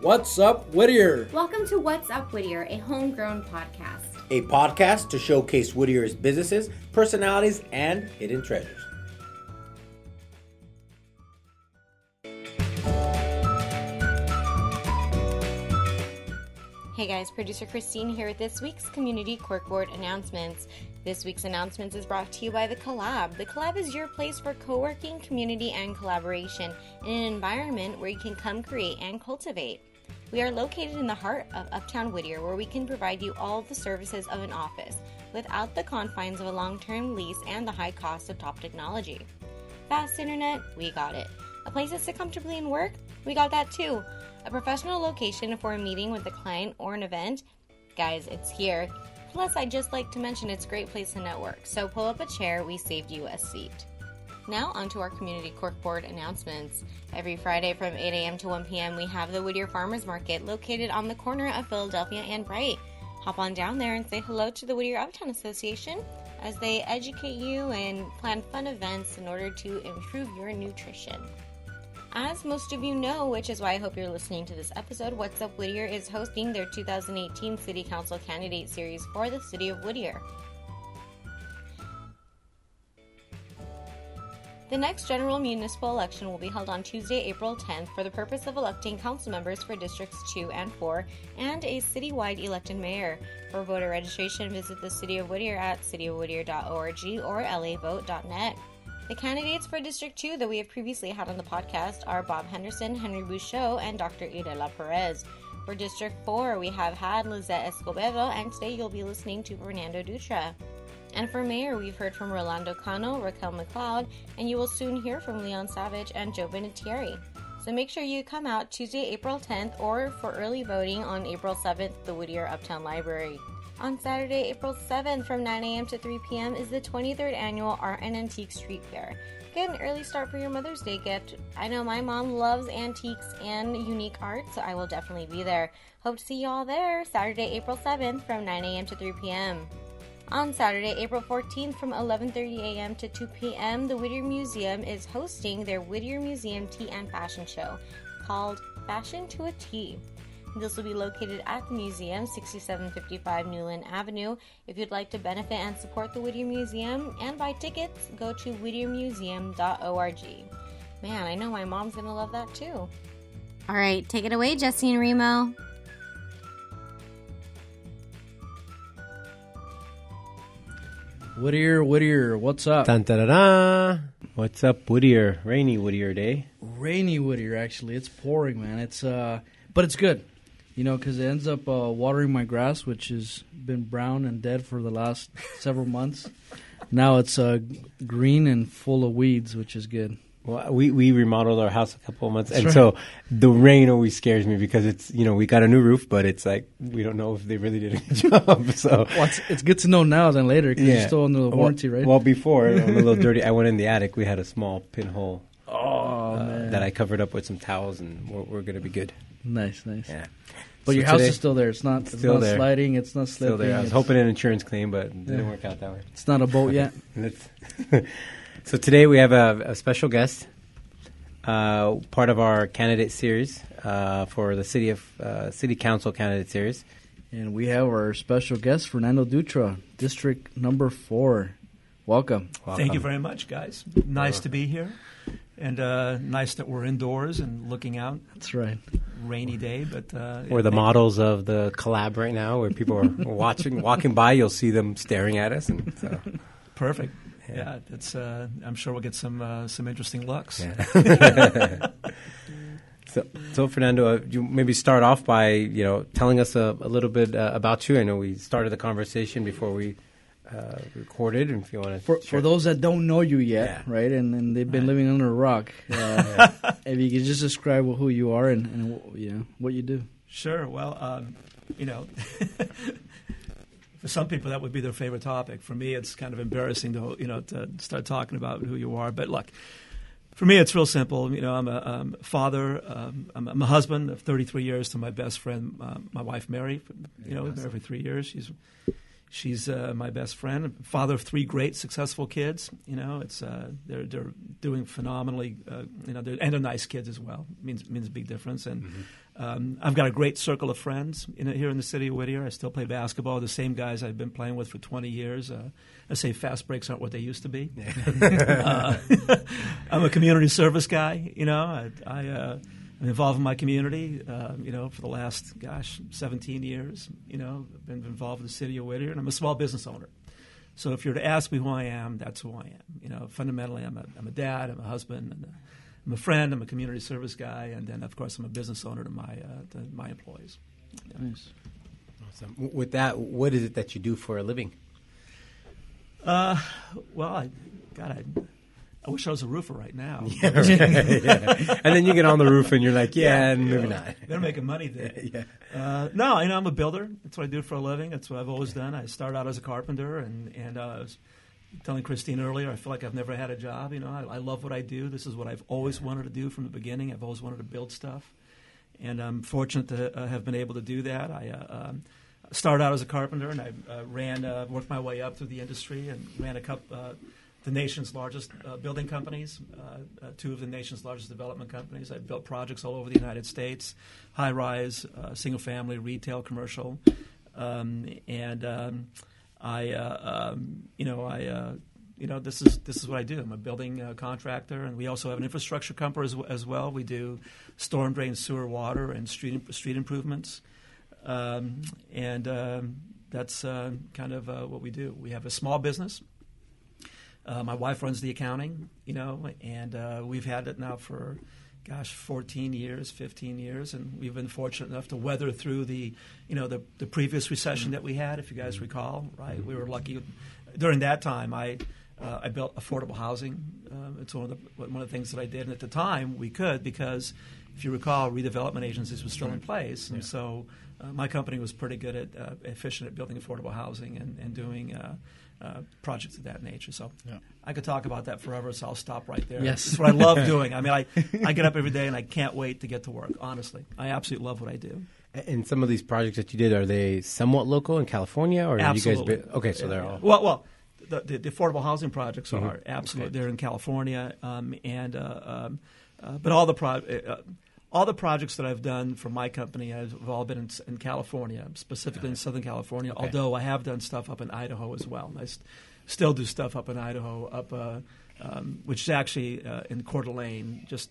What's up, Whittier? Welcome to What's Up Whittier, a homegrown podcast. A podcast to showcase Whittier's businesses, personalities, and hidden treasures. Hey guys, producer Christine here with this week's Community Corkboard announcements. This week's announcements is brought to you by The Collab. The Collab is your place for co working, community, and collaboration in an environment where you can come create and cultivate. We are located in the heart of Uptown Whittier, where we can provide you all the services of an office without the confines of a long term lease and the high cost of top technology. Fast internet, we got it. A place to sit comfortably and work, we got that too. A professional location for a meeting with a client or an event, guys, it's here. Plus, I'd just like to mention it's a great place to network, so pull up a chair, we saved you a seat. Now, onto our community corkboard announcements. Every Friday from 8 a.m. to 1 p.m., we have the Whittier Farmers Market located on the corner of Philadelphia and Bright. Hop on down there and say hello to the Whittier Uptown Association as they educate you and plan fun events in order to improve your nutrition. As most of you know, which is why I hope you're listening to this episode, What's Up Whittier is hosting their 2018 City Council Candidate Series for the City of Whittier. The next general municipal election will be held on Tuesday, April 10th for the purpose of electing council members for districts 2 and 4 and a citywide elected mayor. For voter registration, visit the City of Whittier at cityofwhittier.org or lavote.net. The candidates for District 2 that we have previously had on the podcast are Bob Henderson, Henry Bouchot, and Dr. Idela Perez. For District 4, we have had Lizette Escobedo, and today you'll be listening to Fernando Dutra. And for mayor, we've heard from Rolando Cano, Raquel McLeod, and you will soon hear from Leon Savage and Joe Vinatieri. So make sure you come out Tuesday, April 10th, or for early voting on April 7th, the Whittier Uptown Library. On Saturday, April 7th from 9 a.m. to 3 p.m. is the 23rd annual Art and Antique Street Fair. Get an early start for your Mother's Day gift. I know my mom loves antiques and unique art, so I will definitely be there. Hope to see you all there Saturday, April 7th from 9 a.m. to 3 p.m. On Saturday, April 14th from 11:30 a.m. to 2 p.m., the Whittier Museum is hosting their Whittier Museum Tea and Fashion Show called Fashion to a Tea. This will be located at the museum, 6755 Newland Avenue. If you'd like to benefit and support the Whittier Museum and buy tickets, go to whittiermuseum.org. Man, I know my mom's gonna love that too. All right, take it away, Jesse and Remo. Whittier, Whittier, what's up? Dun, da, da, da. What's up, Whittier? Rainy Whittier day. Rainy Whittier, actually. It's pouring, man. It's uh, but it's good, you know, because it ends up uh, watering my grass, which has been brown and dead for the last several months. Now it's uh, green and full of weeds, which is good. Well, we, we remodeled our house a couple of months, and right. so the rain always scares me because it's you know we got a new roof, but it's like we don't know if they really did a good job. So Well, it's, it's good to know now than later because you're still under the Well- warranty, right? Well, before I'm a little dirty. I went in the attic. We had a small pinhole oh uh, man, that I covered up with some towels, and we're, we're gonna be good. nice, nice. Yeah, But So your house today- is still there. It's not. It's Still not there. sliding. It's not slipping. still there. I was hoping an insurance claim, but it didn't Yeah. work out that way. it's not a boat yet. Let's- so today we have a, a special guest, uh, part of our candidate series uh, for the city of uh, city council candidate series. And we have our special guest, Fernando Dutra, District Number Four. Welcome. Thank you very much, guys. Nice to be here. And uh, nice that we're indoors and looking out. That's right. Rainy day, but uh, We're the it- models of the collab right now, where people are watching, walking by. You'll see them staring at us, and so Perfect. Yeah. Yeah, it's. Uh, I'm sure we'll get some uh, some interesting looks. Yeah. so, so Fernando, uh, you maybe start off by you know telling us a, a little bit uh, about you. I know we started the conversation before we uh, recorded, and if you want to For, for those that don't know you yet, Yeah. right, and, and they've been Right. living under a rock, uh, if you could just describe who you are and, and wh- you know what you do. Sure. Well, um, you know, for some people that would be their favorite topic. For me, it's kind of embarrassing to you know to start talking about who you are. But look, for me, it's real simple. You know, I'm a um, father. Um, I'm, a- I'm a husband of 33 years to my best friend, uh, my wife Mary. You know, we've been married for three years. She's she's uh, my best friend, father of three great, successful kids. You know, it's uh, they're they're doing phenomenally. Uh, you know, they're, and they're nice kids as well. means means a big difference. And um, I've got a great circle of friends in, here in the city of Whittier. I still play basketball. The same guys I've been playing with for 20 years. Uh, I say fast breaks aren't what they used to be. uh, I'm a community service guy. You know, I. I uh, I'm involved in my community, uh, you know, for the last, gosh, 17 years. You know, I've been involved in the city of Whittier, and I'm a small business owner. So if you're to ask me who I am, that's who I am. You know, fundamentally, I'm a, I'm a dad, I'm a husband, and a, I'm a friend, I'm a community service guy, and then, of course, I'm a business owner to my, uh, to my employees. Yeah. Nice. Awesome. With that, what is it that you do for a living? Uh, well, I, God, I I wish I was a roofer right now. Yeah, right. yeah. And then you get on the roof and you're like, yeah, yeah maybe not. They're making money there. yeah. Uh, no, you know, I'm a builder. That's what I do for a living. That's what I've always done. I started out as a carpenter, and and uh, I was telling Christine earlier, I feel like I've never had a job. You know, I, I, love what I do. This is what I've always wanted to do from the beginning. I've always wanted to build stuff, and I'm fortunate to uh, have been able to do that. I. Uh, um, started out as a carpenter, and I uh, ran, uh, worked my way up through the industry, and ran a couple the nation's largest uh, building companies, uh, uh, two of the nation's largest development companies. I've built projects all over the United States, high rise, uh, single family, retail, commercial. Um, and um, I, uh, um, you know, I, uh, you know, this is this is what I do. I'm a building contractor, and we also have an infrastructure company as, as, well. We do storm drain, sewer, water, and street street improvements. Um, and um, that's kind of what we do. We have a small business uh, my wife runs the accounting, you know, and uh, we've had it now for, gosh, 14 years, 15 years, and we've been fortunate enough to weather through the, you know, the, the previous recession that we had, if you guys recall, right? We were lucky. During that time, I, uh, I built affordable housing. Uh, it's one of, the, one of the things that I did, and at the time we could because, if you recall, redevelopment agencies were still in place, and yeah. so uh, my company was pretty good at uh, efficient at building affordable housing and, and doing uh, projects of that nature. So yeah. I could talk about that forever, so I'll stop right there. Yes. It's what I love doing. I mean, I, I get up every day and I can't wait to get to work, honestly. I absolutely love what I do. And some of these projects that you did, are they somewhat local in California? or Absolutely. you guys Okay, so they're all. Well, well the, the, the affordable housing projects mm-hmm. are absolutely. Okay. They're in California. Um, and uh, um, uh, But all the pro- uh, all the projects that I've done for my company have all been in, in California, specifically in Southern California. Okay. Although I have done stuff up in Idaho as well. I st- still do stuff up in Idaho, up uh, um, which is actually uh, in Coeur d'Alene, just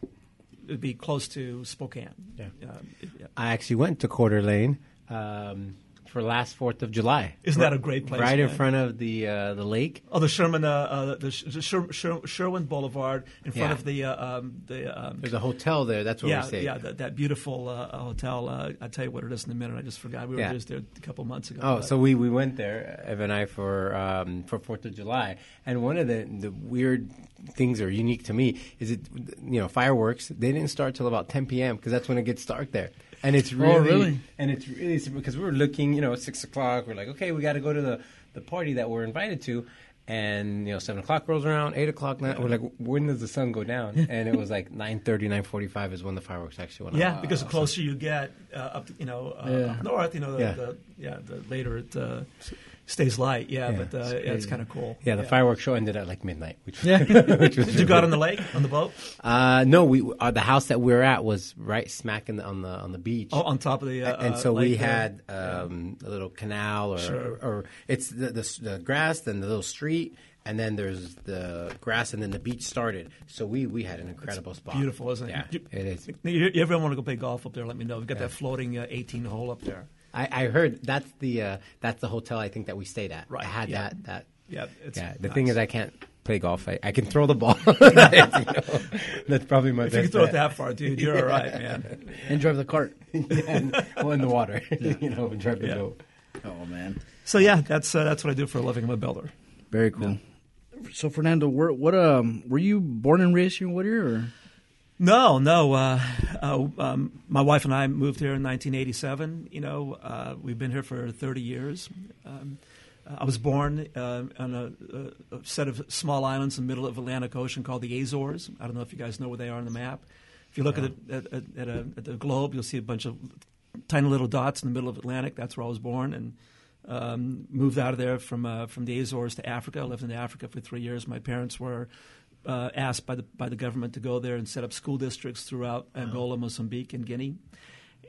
it'd be close to Spokane. Yeah. yeah. I actually went to Coeur d'Alene. Um, for last Fourth of July. Isn't that a great place? Right man? in front of the uh, the lake. Oh, the Sherman, uh, uh, the Sher- Sher- Sherwin Boulevard in front yeah. of the uh, um, the. Um, There's a hotel there. That's what yeah, we stayed. Yeah, that, that beautiful uh, hotel. Uh, I'll tell you what it is in a minute. I just forgot. We were yeah. just there a couple months ago. Oh, but. so we, we went there, Ev and I, for um, for Fourth of July, and one of the the weird things are unique to me is it you know fireworks they didn't start till about 10 p.m. because that's when it gets dark there and it's oh, really, oh, really? and it's really because we were looking, you know, at six o'clock. We're like, okay, we got to go to the the party that we're invited to, and you know, seven o'clock rolls around, eight o'clock. Nine, we're like, when does the sun go down? And it was like 9.30, 9.45 is when the fireworks actually went. Off. Yeah, because the closer you get uh, up, you know, uh, yeah. up north, you know, the, yeah. the, yeah, the later it. Uh, stays light. Yeah, yeah but uh, it's, yeah, it's kind of cool. Yeah, the yeah. fireworks show ended at like midnight. Which, yeah. which was Did you go out on the lake on the boat? Uh, no, we uh, the house that we are at was right smack in the, on the on the beach. Oh, on top of the. Uh, and so we had um, a little canal, or, sure. or, or it's the, the, the grass, then the little street, and then there's the grass, and then the beach started. So we we had an incredible it's spot. Beautiful, isn't it? Yeah, you, it is. You, you ever want to go play golf up there? Let me know. We've got yeah. that floating uh, 18 hole up there. I, I heard that's the uh, that's the hotel I think that we stayed at. Right. I had yeah. that that. Yeah. yeah. The nice. thing is, I can't play golf. I, I can throw the ball. that's probably my if best. you can throw bet. it that far, dude, you're all right, man. And drive the cart. and, well, in the water, you know, and drive the boat. Oh man. So yeah, that's uh, that's what I do for a living. I'm a builder. Very cool. So Fernando, where, what um were you born and raised here in Whittier? Or? No, no. Uh, uh, um, my wife and I moved here in 1987. You know, uh, we've been here for 30 years. Um, I was born uh, on a, a, set of small islands in the middle of the Atlantic Ocean called the Azores. I don't know if you guys know where they are on the map. If you look at, at, at, a, at, the globe, you'll see a bunch of tiny little dots in the middle of Atlantic. That's where I was born, and um, moved out of there from uh, from the Azores to Africa. I lived in Africa for three years. My parents were uh, asked by the by the government to go there and set up school districts throughout Angola, Mozambique, and Guinea.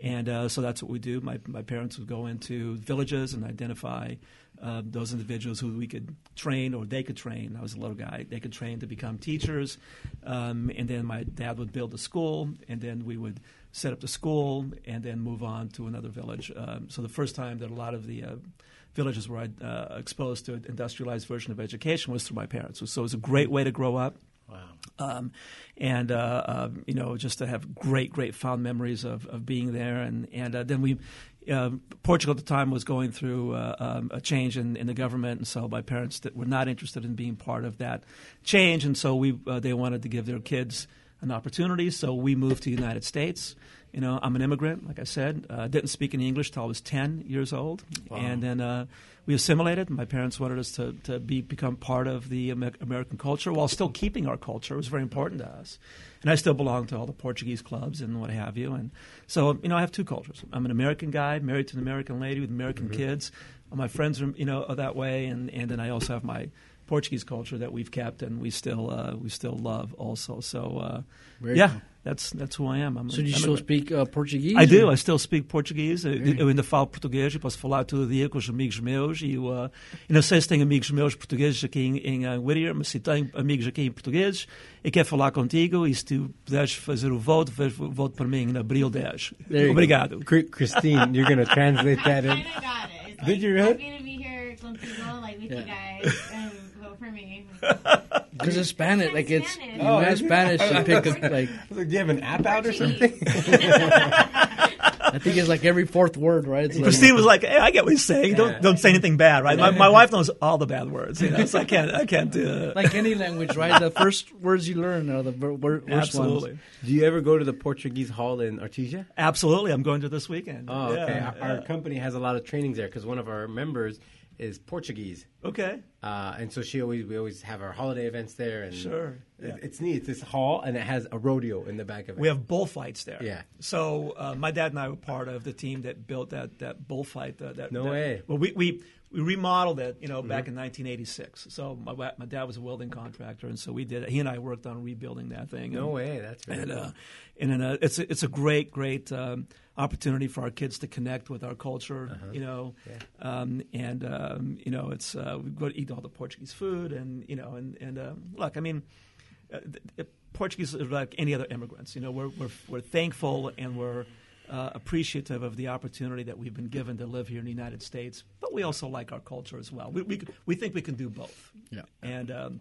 And uh, so that's what we do. My, my parents would go into villages and identify uh, those individuals who we could train or they could train. I was a little guy. They could train to become teachers. Um, and then my dad would build a school, and then we would set up the school and then move on to another village. Um, so the first time that a lot of the uh, villages were uh, exposed to an industrialized version of education was through my parents. So it was a great way to grow up. Wow. Um, and uh, uh, you know, just to have great, great fond memories of, of being there, and and uh, then we. Uh, Portugal at the time was going through uh, um, a change in, in the government, and so my parents that were not interested in being part of that change, and so we uh, they wanted to give their kids an opportunity. So we moved to the United States. You know, I'm an immigrant, like I said. Uh, didn't speak any English till I was 10 years old, and then uh, we assimilated. My parents wanted us to, to be become part of the Amer- American culture while still keeping our culture. It was very important to us, and I still belong to all the Portuguese clubs and what have you. And so, you know, I have two cultures. I'm an American guy, married to an American lady with American kids. My friends are, you know, are that way, and, and then I also have my Portuguese culture that we've kept and we still uh, we still love also. So uh, yeah, cool. that's that's who I am. I'm So do you I'm still a- speak uh, Portuguese? I do. or- I still speak português. Eu, eu ainda falo português. Eu posso falar todo dia com os amigos meus. E eu, uh, eu não sei se tenho amigos meus portugueses aqui em, em uh, Whittier, mas se tenho amigos aqui em portugueses, eu quero falar contigo. E se tu puderes fazer o voto, faz o voto para mim em abril 10. There go. Obrigado. Cri- Christine, you're going to translate that in. kind of got it. It's Did like, you really? I'm gonna be here contigo, like with you guys, and vote for me. Because it's Spanish, like it's Spanish. you know. Spanish to oh, pick up like I like, do you have an app out or something? I think it's like every fourth word, right? Like, Christine was like, "Hey, I get what he's saying. Yeah. Don't don't say anything bad, right?" My, my wife knows all the bad words, you know, so I can't I can't do it. like any language, right? The first words you learn are the ver- wor- worst Absolutely, ones. do you ever go to the Portuguese Hall in Artesia? absolutely. I'm going to this weekend. Oh, okay. Yeah, Our, our company has a lot of trainings there because one of our members is Portuguese. okay. Uh, and so she always we always have our holiday events there, and Sure, it- it's neat. It's this hall, and it has a rodeo in the back of it. We have bullfights there. Yeah. So uh, my dad and I were part of the team that built that that bullfight. Uh, that No that- way. Well, we we. We remodeled it, you know, back in 1986. So my my dad was a welding contractor, and so we did. it. He and I worked on rebuilding that thing. no and, way. That's really and cool. uh, and uh, it's a, it's a great great um, opportunity for our kids to connect with our culture, Uh-huh. you know, um, and um, you know it's uh, we go to eat all the Portuguese food, and you know, and and um, look, I mean, uh, th- Portuguese are like any other immigrants, you know, we're we're, we're thankful and we're uh, appreciative of the opportunity that we've been given to live here in the United States, but we also like our culture as well. We we, we think we can do both, Yeah. and. Um,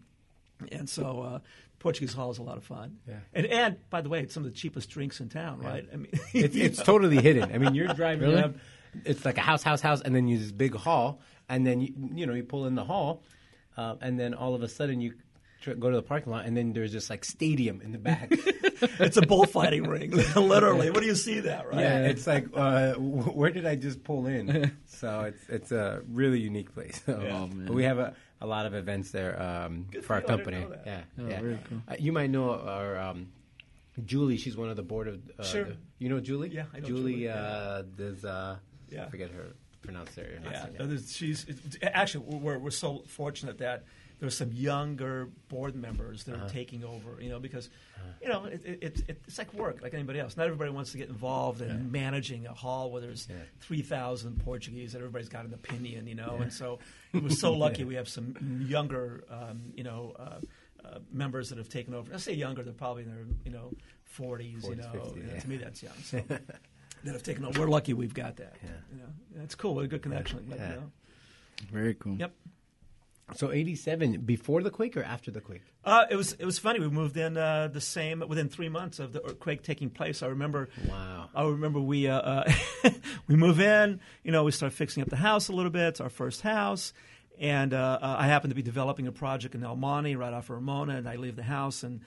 and so uh, Portuguese Hall is a lot of fun. Yeah. And and by the way, it's some of the cheapest drinks in town, right? I mean, it's it's totally hidden. I mean, you're driving Really? up. It's like a house, house, house, and then you this big hall, and then you you know you pull in the hall, uh, and then all of a sudden you go to the parking lot, and then there's this like stadium in the back. it's a bullfighting ring, literally. What do you see that, right? Yeah, it's like uh, where did I just pull in? so it's it's a really unique place. So, Yeah. Oh, man. but we have a, a lot of events there um, for our for you. I didn't company. Yeah, Oh, yeah. very cool. Uh, you might know our um, Julie. She's one of the board of. Uh, Sure. the- you know Julie? Yeah, I know Julie. Julie, yeah. Uh, does uh, Yeah. I forget her pronunciation. Yeah, no, there's- she's it's- actually we're we're so fortunate that there's some younger board members that are Uh-huh. taking over. You know, because you know it, it, it, it's like work, like anybody else. Not everybody wants to get involved in managing a hall where there's Yeah. three thousand Portuguese and everybody's got an opinion. You know, and so we're so lucky we have some younger, um, you know. Uh, uh, members that have taken over. I say younger; they're probably in their you know 40s. you know, 50s, You know, yeah. to me that's young. So that have taken over. We're lucky we've got that. Yeah. You know, it's cool. What a good connection. Let me Yeah. know. Very cool. Yep. So '87, before the quake or after the quake? Uh, it was it was funny. We moved in uh, the same within three months of the earthquake taking place. I remember. Wow. I remember we uh, uh, we move in. You know, we start fixing up the house a little bit. It's our first house, and uh, uh, I happen to be developing a project in El Monte right off of Ramona, and I leave the house, and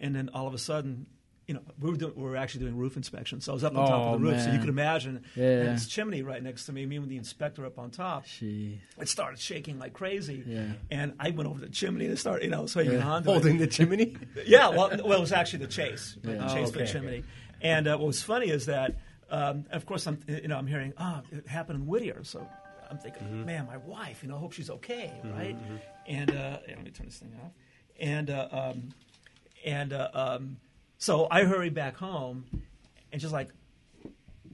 and then all of a sudden. You know, we were, doing, we were actually doing roof inspections. So I was up on top Oh, of the roof, so you man. could imagine. Yeah. And this chimney right next to me, me with the inspector up on top. She, It started shaking like crazy. Yeah. And I went over to the chimney and started, you know, swinging on to it. Holding the chimney. Yeah, well, well, it was actually the chase, like the chase Oh, for the okay, chimney. And uh, what was funny is that, um, of course, I'm you know I'm hearing, oh, it happened in Whittier, so I'm thinking, man, my wife, you know, I hope she's okay, right? And uh, yeah, let me turn this thing off. And uh, um, and uh, um, so I hurry back home, and she's like,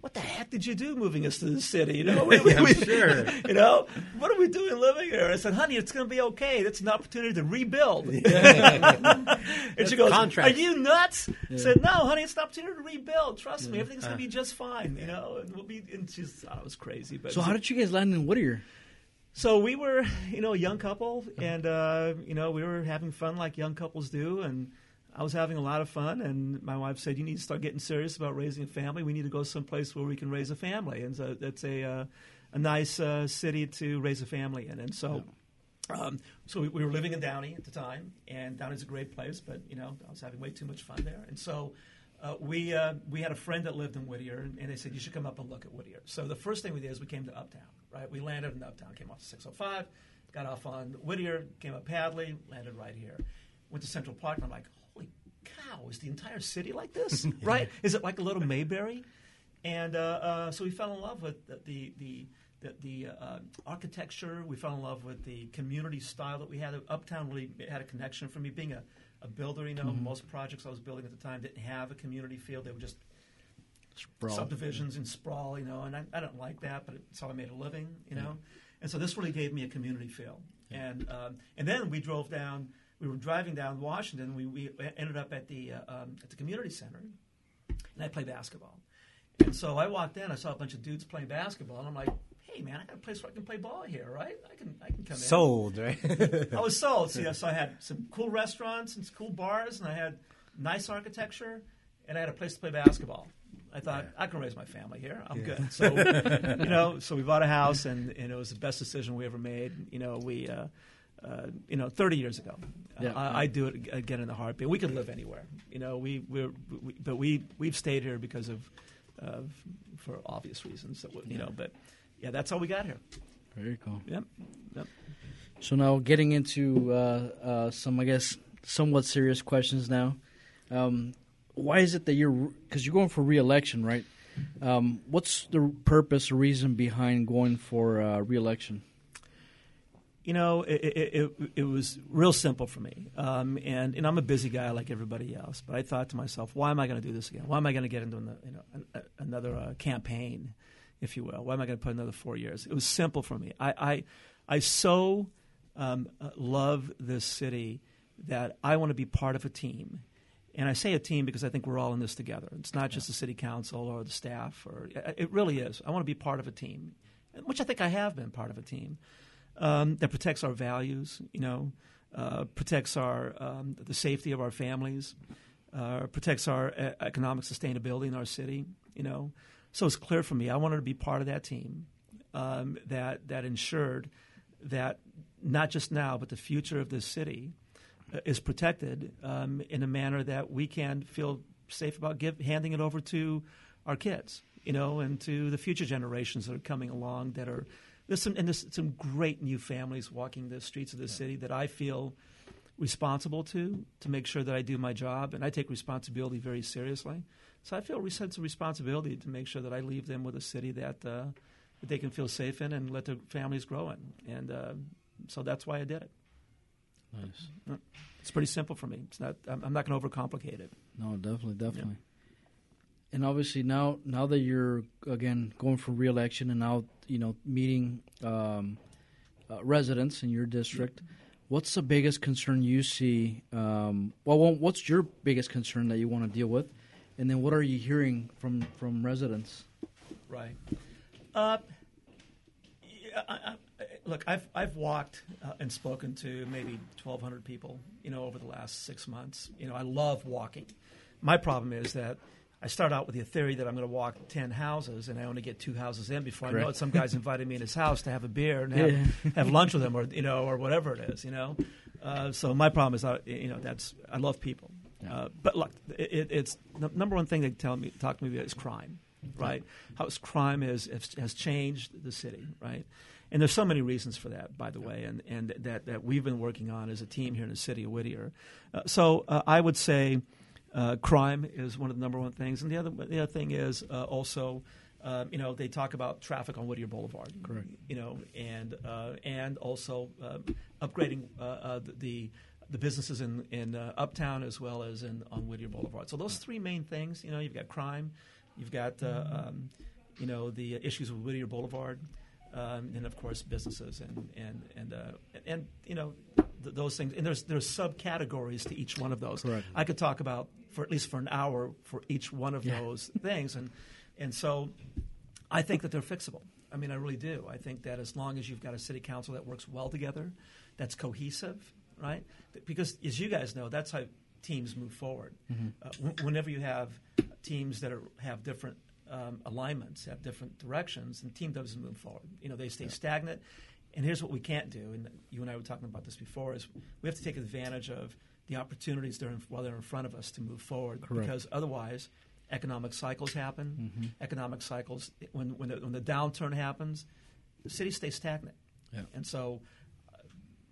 "What the heck did you do moving us to the city? You know, we, we- sure. you know, what are we doing living here?" I said, "Honey, it's going to be okay. That's an opportunity to rebuild." and she goes, contract. "Are you nuts?" I said, "No, honey, it's an opportunity to rebuild. Trust me, everything's going to be just fine. You know, and we'll be." And she's, thought it was crazy, but So how did you guys land in Whittier? so we were, you know, a young couple, and uh, you know, we were having fun like young couples do, and I was having a lot of fun. And my wife said, "You need to start getting serious about raising a family. We need to go someplace where we can raise a family." And so it's a uh, a nice uh, city to raise a family in. And so, um, so we, we were living in Downey at the time, and Downey's a great place, but you know, I was having way too much fun there, and so. Uh, we uh, we had a friend that lived in Whittier, and, and they said you should come up and look at Whittier. So the first thing we did is we came to Uptown. Right, we landed in Uptown, came off 605, got off on Whittier, came up Hadley, landed right here. Went to Central Park, and I'm like, cow, is the entire city like this? right? Is it like a little Mayberry? And uh, uh, so we fell in love with the the the, the, uh, architecture. We fell in love with the community style that we had. Uptown really had a connection for me. Being a, a builder, you know, most projects I was building at the time didn't have a community feel. They were just Sprawl. subdivisions and sprawl, you know, and I, I don't like that, but it's how I made a living, you know. And so this really gave me a community feel. And um, and then we drove down. We were driving down Washington. We, we ended up at the uh, um, at the community center, and I play basketball. And so I walked in. I saw a bunch of dudes playing basketball, and I'm like, "Hey, man, I got a place where I can play ball here, right? I can I can come in." Sold, right? I was sold. So, yeah, so I had some cool restaurants and some cool bars, and I had nice architecture, and I had a place to play basketball. I thought I can raise my family here. I'm good. So, you know, so we bought a house, and, and it was the best decision we ever made. You know, we, uh, uh, you know, 30 years ago, Yeah. I, I do it again in the heartbeat. We could live anywhere. You know, we we're, we but we we've stayed here because of, of for obvious reasons. That, we- you know, but yeah, that's how we got here. Very cool. Yep. Yep. So now getting into uh, uh, some, I guess, somewhat serious questions now. Um, why is it that you're because you're going for re-election, right? Um, what's the purpose or reason behind going for uh, re-election? You know, it, it, it, it was real simple for me. Um, and, and I'm a busy guy like everybody else. But I thought to myself, why am I going to do this again? Why am I going to get into an, you know, an, a, another uh, campaign, if you will? Why am I going to put another four years? It was simple for me. I, I, I so um, uh, love this city that I want to be part of a team. And I say a team because I think we're all in this together. It's not just the city council or the staff, or it really is. I want to be part of a team, which I think I have been part of a team um, that protects our values, you know, uh, protects our um, the safety of our families, uh, protects our e- economic sustainability in our city, you know. So it's clear for me. I wanted to be part of that team um, that that ensured that not just now, but the future of this city uh, is protected um, in a manner that we can feel safe about give, handing it over to our kids, you know, and to the future generations that are coming along that are there's some and there's some great new families walking the streets of the city that I feel responsible to to make sure that I do my job and I take responsibility very seriously. So I feel a sense of responsibility to make sure that I leave them with a city that uh, that they can feel safe in and let their families grow in. And uh, so that's why I did it. Nice. It's pretty simple for me. It's not. I'm, I'm not going to overcomplicate it. No, definitely, definitely. And obviously now, now that you're again going for re-election and now you know meeting um, uh, residents in your district, what's the biggest concern you see? Um, well, what's your biggest concern that you want to deal with, and then what are you hearing from from residents? Right. Uh, I, I, look, I've I've walked uh, and spoken to maybe 1,200 people, you know, over the last six months. You know, I love walking. My problem is that I start out with the theory that I'm going to walk 10 houses, and I only get two houses in before I know it. Some guy's invited me in his house to have a beer and have, have lunch with him, or you know, or whatever it is, you know. Uh, so my problem is, I, you know, that's I love people, uh, but look, it, it, it's the number one thing they tell me talk to me about is crime, right? How crime is has, has changed the city, right? And there's so many reasons for that, by the way, and and that that we've been working on as a team here in the city of Whittier. Uh, so uh, I would say. Uh, crime is one of the number one things, and the other the other thing is uh, also um, you know, they talk about traffic on Whittier Boulevard. Correct. You know, and uh, and also uh, upgrading uh, uh, the the businesses in in uh, Uptown as well as in on Whittier Boulevard. So those three main things. You know, you've got crime, you've got uh, um, you know the issues with Whittier Boulevard, um, and of course businesses and and and uh, and you know th- those things. And there's there's subcategories to each one of those. Correct. I could talk about for at least for an hour for each one of Yeah. those things, and and so I think that they're fixable. I mean, I really do. I think that as long as you've got a city council that works well together, that's cohesive, right? Because as you guys know, that's how teams move forward. Uh, wh- whenever you have teams that are, have different um, alignments, have different directions, and the team doesn't move forward. You know, they stay stagnant. And here's what we can't do. And you and I were talking about this before: is we have to take advantage of the opportunities that are in, while they're in front of us to move forward. Correct. Because otherwise, economic cycles happen. Mm-hmm. Economic cycles, when when the, when the downturn happens, the city stays stagnant. Yeah. And so, uh,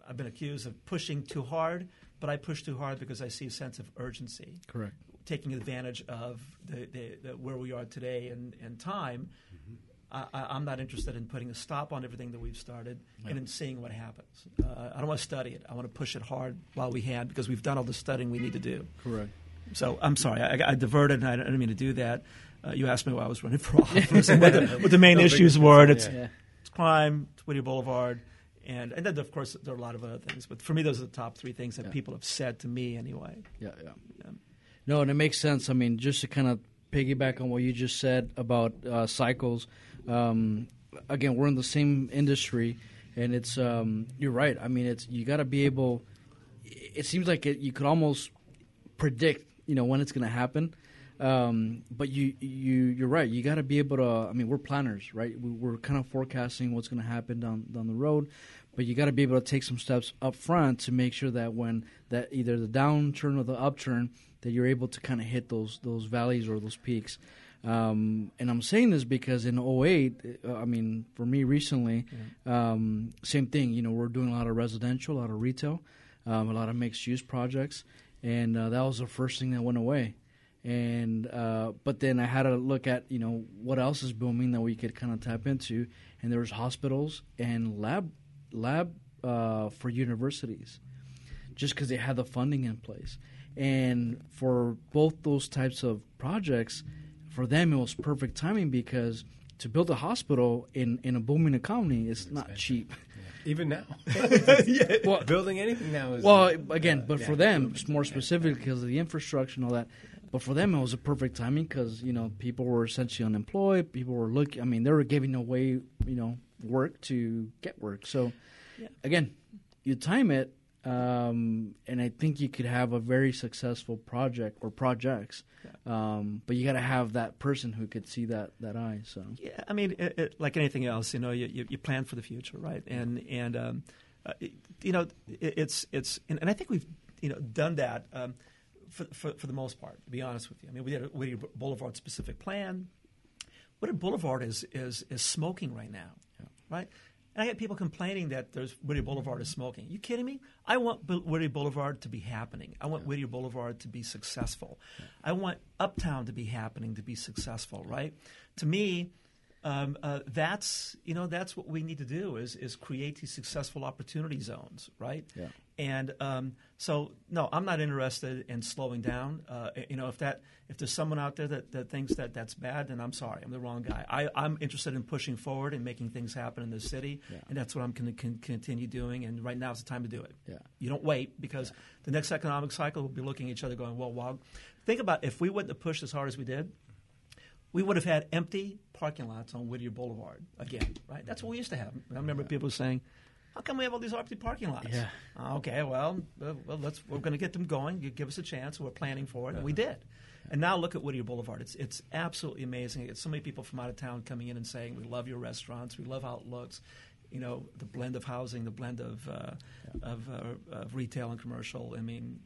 I've been accused of pushing too hard, but I push too hard because I see a sense of urgency, Correct. taking advantage of the, the, the where we are today and, and time. I, I- I'm not interested in putting a stop on everything that we've started and in seeing what happens. Uh, I don't want to study it. I want to push it hard while we can because we've done all the studying we need to do. Correct. So I'm sorry, I, I diverted, and I didn't mean to do that. Uh, you asked me why I was running for office and what the, what the main issues were. And it's, Yeah. it's crime, it's Whittier Boulevard, and and then of course there are a lot of other things. But for me, those are the top three things that Yeah. people have said to me anyway. Yeah, yeah. Yeah. No, and it makes sense. I mean, just to kind of piggyback on what you just said about uh, cycles. Um, again, we're in the same industry, and it's um, you're right. I mean, it's you got to be able. It seems like it, you could almost predict, you know, when it's going to happen. Um, but you you you're right. You got to be able to. I mean, we're planners, right? We, we're kind of forecasting what's going to happen down down the road. But you got to be able to take some steps up front to make sure that when that either the downturn or the upturn, that you're able to kind of hit those those valleys or those peaks. Um, and I'm saying this because in 08, uh, I mean, for me recently, um, same thing. You know, we're doing a lot of residential, a lot of retail, um, a lot of mixed use projects, and uh, that was the first thing that went away. And uh, but then I had to look at you know what else is booming that we could kind of tap into, and there was hospitals and lab lab uh, for universities, just because they had the funding in place. And for both those types of projects, for them it was perfect timing because to build a hospital in, in a booming economy is not cheap. Even now, yeah. Well, building anything now is well, again, but uh, yeah. for them, it's more specific because of the infrastructure and all that. But for them, it was a perfect timing because you know people were essentially unemployed. People were looking. I mean, they were giving away you know work to get work. So Yeah. again, you time it, um, and I think you could have a very successful project or projects. Um, but you got to have that person who could see that that eye. So Yeah, I mean, it, it, like anything else, you know, you, you, you plan for the future, right? And and um, uh, it- you know, it, it's it's and, and I think we've you know done that um, for, for for the most part. To be honest with you, I mean, we did a Whittier Boulevard specific plan. Whittier Boulevard is is is smoking right now, right? And I get people complaining that there's Whittier Boulevard is smoking. you kidding me? I want Bu- Whittier Boulevard to be happening. I want Whittier Boulevard to be successful. I want Uptown to be happening, to be successful, right? To me, um, uh, that's you know that's what we need to do is is create these successful opportunity zones, right? Yeah. And um, so, no, I'm not interested in slowing down. Uh, you know, if that if there's someone out there that, that thinks that that's bad, then I'm sorry, I'm the wrong guy. I, I'm interested in pushing forward and making things happen in the city, Yeah. and that's what I'm going to con- continue doing. And right now is the time to do it. Yeah. You don't wait because the next economic cycle will be looking at each other, going, "Well, wow." Think about if we wouldn't have pushed as hard as we did, we would have had empty parking lots on Whittier Boulevard again, right? That's what we used to have. I remember people saying, "How come we have all these empty parking lots?" Yeah. "Oh, Okay, well, uh, well, let's we're going to get them going. You give us a chance. We're planning for it, and we did. And now look at Whittier Boulevard. It's it's absolutely amazing. It's so many people from out of town coming in and saying, "We love your restaurants. We love how it looks." You know, the blend of housing, the blend of uh, of, uh, of retail and commercial. I mean.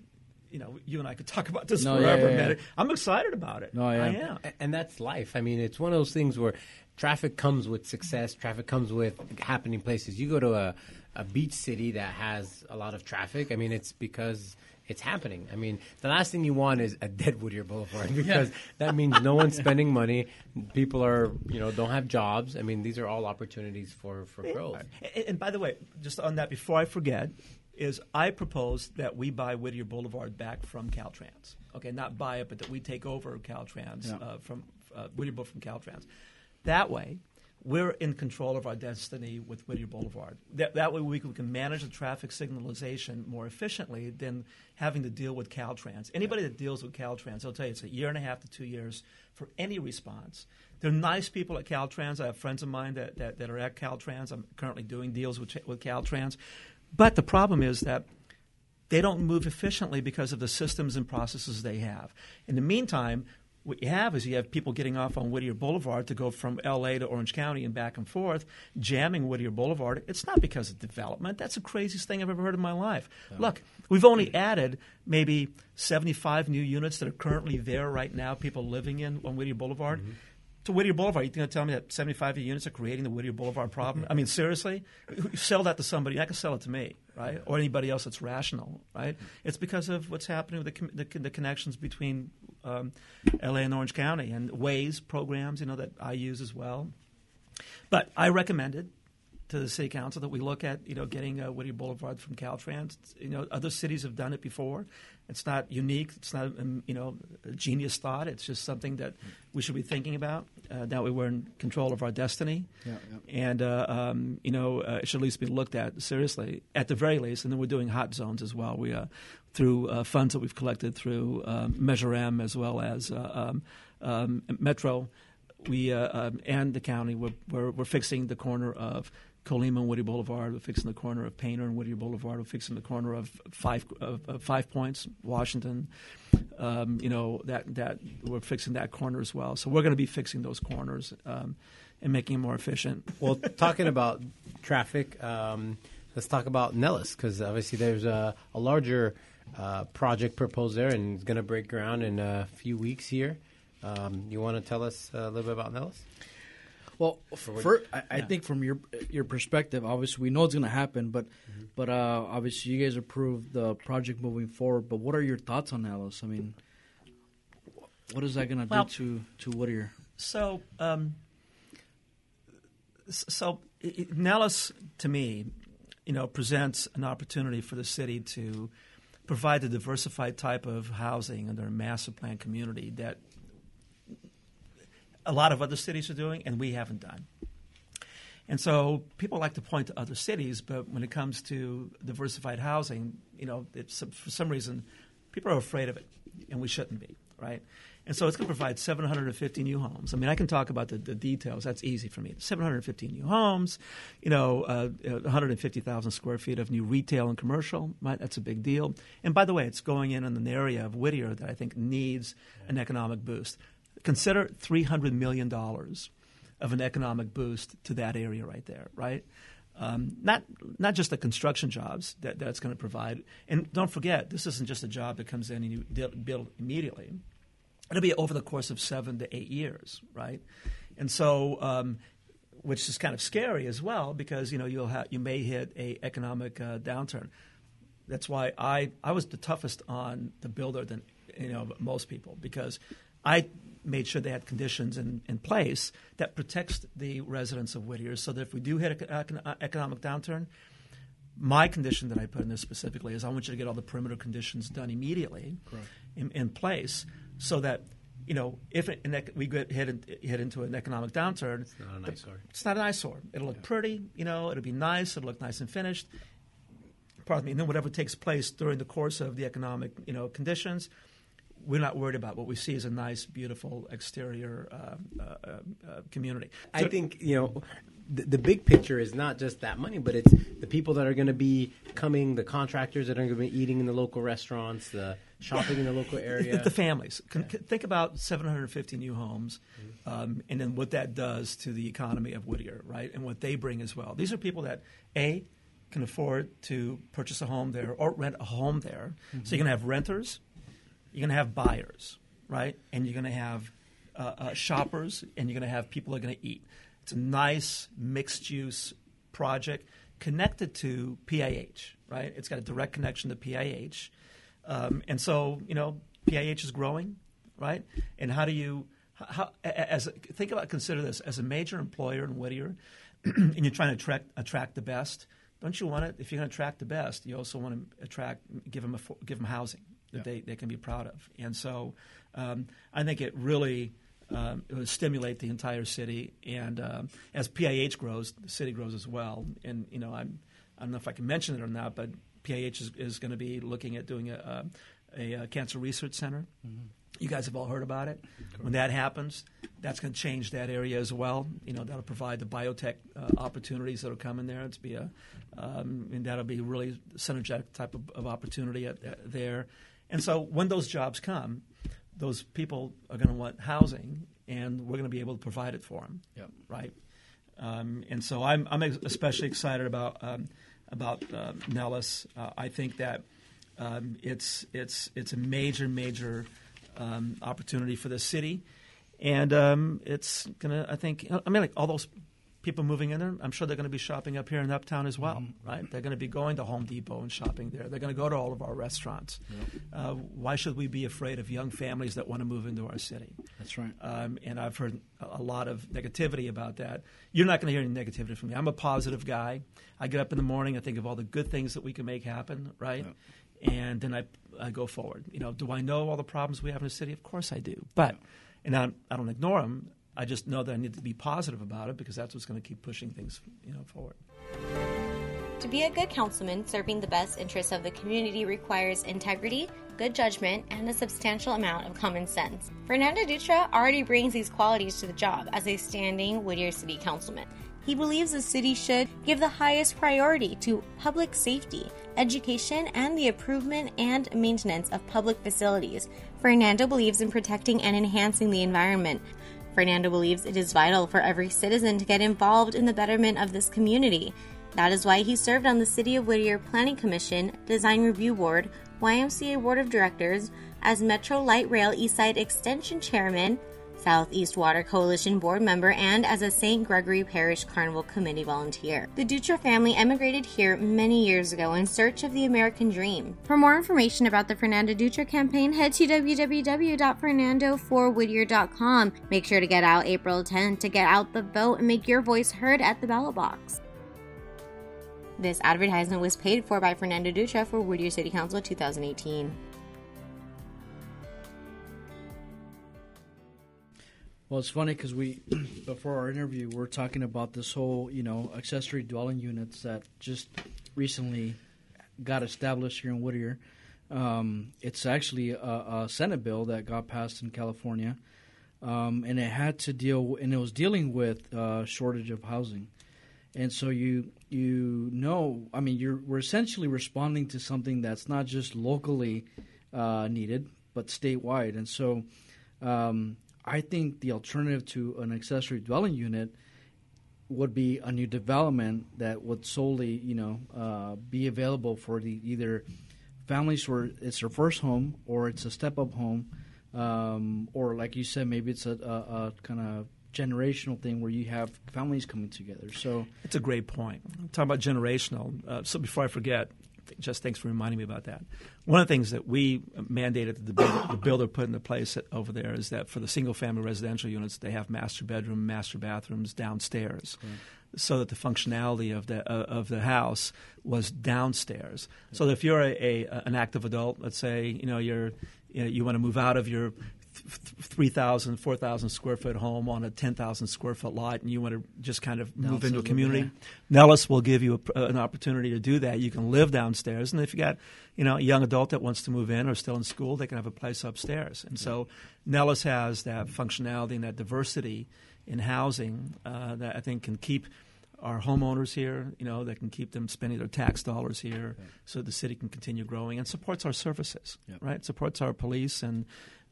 You know, you and I could talk about this No, forever, yeah, man. yeah. I'm excited about it. No, I am. I am. And that's life. I mean, it's one of those things where traffic comes with success. Traffic comes with happening places. You go to a, a beach city that has a lot of traffic. I mean, it's because it's happening. I mean, the last thing you want is a dead Whittier Boulevard because that means no one's spending money. People are, you know, don't have jobs. I mean, these are all opportunities for, for growth. And, and by the way, just on that, before I forget, is I propose that we buy Whittier Boulevard back from Caltrans. Okay, not buy it, but that we take over Caltrans Yeah. uh, from uh, Whittier Boulevard from Caltrans. That way, we're in control of our destiny with Whittier Boulevard. That, that way, we can, we can manage the traffic signalization more efficiently than having to deal with Caltrans. Anybody that deals with Caltrans, I'll tell you, it's a year and a half to two years for any response. They're nice people at Caltrans. I have friends of mine that, that, that are at Caltrans. I'm currently doing deals with, with Caltrans. But the problem is that they don't move efficiently because of the systems and processes they have. In the meantime, what you have is you have people getting off on Whittier Boulevard to go from LA to Orange County and back and forth, jamming Whittier Boulevard. It's not because of development. That's the craziest thing I've ever heard in my life. Look, we've only added maybe 75 new units that are currently there right now, people living in on Whittier Boulevard. Mm-hmm. To Whittier Boulevard, you're going to tell me that 75 units are creating the Whittier Boulevard problem? I mean, seriously? You Sell that to somebody. I can sell it to me, right? Or anybody else that's rational, right? It's because of what's happening with the, the, the connections between um, LA and Orange County and Waze programs, you know, that I use as well. But I recommended to the city council that we look at, you know, getting uh, Whittier Boulevard from Caltrans. You know, other cities have done it before. It's not unique. It's not, um, you know, a genius thought. It's just something that we should be thinking about. Uh, that way, we're in control of our destiny, Yeah, yeah. and uh, um, you know, uh, it should at least be looked at seriously, at the very least. And then we're doing hot zones as well. We uh, through uh, funds that we've collected through um, Measure M as well as uh, um, um, Metro we uh, um, and the county we're, we're, we're fixing the corner of Colima and Whittier Boulevard. We're fixing the corner of Painter and Whittier Boulevard. We're fixing the corner of Five of, of Five Points, Washington. Um, you know that that we're fixing that corner as well. So we're going to be fixing those corners um, and making it more efficient. Well, talking about traffic, um, let's talk about Nellis because obviously there's a, a larger uh, project proposed there and it's going to break ground in a few weeks here. Um, you want to tell us a little bit about Nellis? Well, for, I, I think from your your perspective, obviously we know it's going to happen, but but uh, obviously you guys approved the project moving forward. But what are your thoughts on Nellis? I mean, what is that going to Well- do to to Whittier? So, um, so i- i- Nellis, to me, you know, presents an opportunity for the city to provide the diversified type of housing under a master plan community that a lot of other cities are doing, and we haven't done. And so people like to point to other cities, but when it comes to diversified housing, you know, for some reason, people are afraid of it, and we shouldn't be, right? And so it's going to provide 750 new homes. I mean, I can talk about the, the details. That's easy for me. 750 new homes, you know, uh, 150,000 square feet of new retail and commercial. Right? That's a big deal. And by the way, it's going in in an area of Whittier that I think needs an economic boost. Consider $300 million of an economic boost to that area right there, right? Um, not not just the construction jobs that that's going to provide, and don't forget, this isn't just a job that comes in and you build immediately. It'll be over the course of seven to eight years, right? And so, um, which is kind of scary as well, because you know you'll you may hit a economic uh, downturn. That's why I I was the toughest on the builder than you know most people because I made sure they had conditions in, in place that protects the residents of Whittier, so that if we do hit an economic downturn, my condition that I put in this specifically is I want you to get all the perimeter conditions done immediately in, in place, so that you know if it, we get hit, in, hit into an economic downturn, It's not an eyesore. It's not an eyesore. It'll look pretty, you know. It'll be nice. It'll look nice and finished. Pardon me. And then whatever takes place during the course of the economic, you know, conditions, we're not worried about. What we see is a nice, beautiful exterior uh, uh, uh, community. I think you know the, the big picture is not just that money, but it's the people that are going to be coming, the contractors that are going to be eating in the local restaurants, the shopping in the local area. The families. Con- con- Think about 750 new homes, um, and then what that does to the economy of Whittier, right? And what they bring as well. These are people that a can afford to purchase a home there or rent a home there. So you're going to have renters, you're going to have buyers, right? And you're going to have uh, uh, shoppers, and you're going to have people that are going to eat. It's a nice mixed use project connected to PIH, right? It's got a direct connection to PIH. Um, and so, you know, PIH is growing, right? And how do you, how, as think about, consider this as a major employer in Whittier, and you're trying to attract attract the best. Don't you want it? If you're going to attract the best, you also want to attract, give them, a, give them housing that Yeah. they, they can be proud of. And so, um, I think it really um, it will stimulate the entire city. And um, as PIH grows, the city grows as well. And you know, I'm I don't know if I can mention it or not, but PIH is, is going to be looking at doing a, a, a cancer research center. You guys have all heard about it. When that happens, that's going to change that area as well. You know, that'll provide the biotech uh, opportunities that'll come in there. It's be a, um, and that'll be really synergetic type of, of opportunity at, at there. And so when those jobs come, those people are going to want housing, and we're going to be able to provide it for them. Yep. Right. Um, and so I'm, I'm especially excited about um, about uh, Nellis. Uh, I think that um, it's it's it's a major major um, opportunity for the city, and um, it's gonna. I think. I mean, like all those people moving in there. I'm sure they're going to be shopping up here in Uptown as well, right? They're going to be going to Home Depot and shopping there. They're going to go to all of our restaurants. Uh, why should we be afraid of young families that want to move into our city? That's right. um, and I've heard a a lot of negativity about that. You're not going to hear any negativity from me. I'm a positive guy. I get up in the morning, I think of all the good things that we can make happen, right? And then I, I go forward. You know, do I know all the problems we have in the city? Of course I do. But, and I, I don't ignore them. I just know that I need to be positive about it because that's what's going to keep pushing things, you know, forward. To be a good councilman serving the best interests of the community requires integrity, good judgment, and a substantial amount of common sense. Fernando Dutra already brings these qualities to the job as a standing Whittier City Councilman. He believes the city should give the highest priority to public safety, education, and the improvement and maintenance of public facilities. Fernando believes in protecting and enhancing the environment. Fernando believes it is vital for every citizen to get involved in the betterment of this community. That is why he served on the City of Whittier Planning Commission, Design Review Board, YMCA Board of Directors, as Metro Light Rail Eastside Extension Chairman, Southeast Water Coalition Board member, and as a St. Gregory Parish Carnival Committee volunteer. The Dutra family emigrated here many years ago in search of the American dream. For more information about the Fernando Dutra campaign, head to www.fernando4whittier.com. Make sure to get out April 10th to get out the vote and make your voice heard at the ballot box. This advertisement was paid for by Fernando Dutra for Whittier City Council 2018. Well, it's funny because we, before our interview, we're talking about this whole, you know, accessory dwelling units that just recently got established here in Whittier. Um, it's actually a, a Senate bill that got passed in California, um, and it had to deal, and it was dealing with uh, shortage of housing. And so you you know, I mean, you're we're essentially responding to something that's not just locally uh, needed, but statewide. And so, um, I think the alternative to an accessory dwelling unit would be a new development that would solely, you know, uh, be available for the either families where it's their first home or it's a step up home, um, or like you said, maybe it's a, a, a kind of generational thing where you have families coming together. So It's a great point. Talking about generational. Uh, so before I forget, just thanks for reminding me about that. One of the things that we mandated that the builder, the builder put into place over there is that for the single family residential units, they have master bedroom, master bathrooms downstairs. So that the functionality of the uh, of the house was downstairs. So that if you're a, a an active adult, let's say you know you're you, know, you want to move out of your 3,000, 4,000 square foot home on a 10,000 square foot lot and you want to just kind of move into a community, Nellis will give you a, an opportunity to do that. You can live downstairs, and if you got you know a young adult that wants to move in or still in school, they can have a place upstairs. And so Nellis has that functionality and that diversity in housing uh, that I think can keep our homeowners here, you know, that can keep them spending their tax dollars here, so the city can continue growing and supports our services, Yep. right? Supports our police and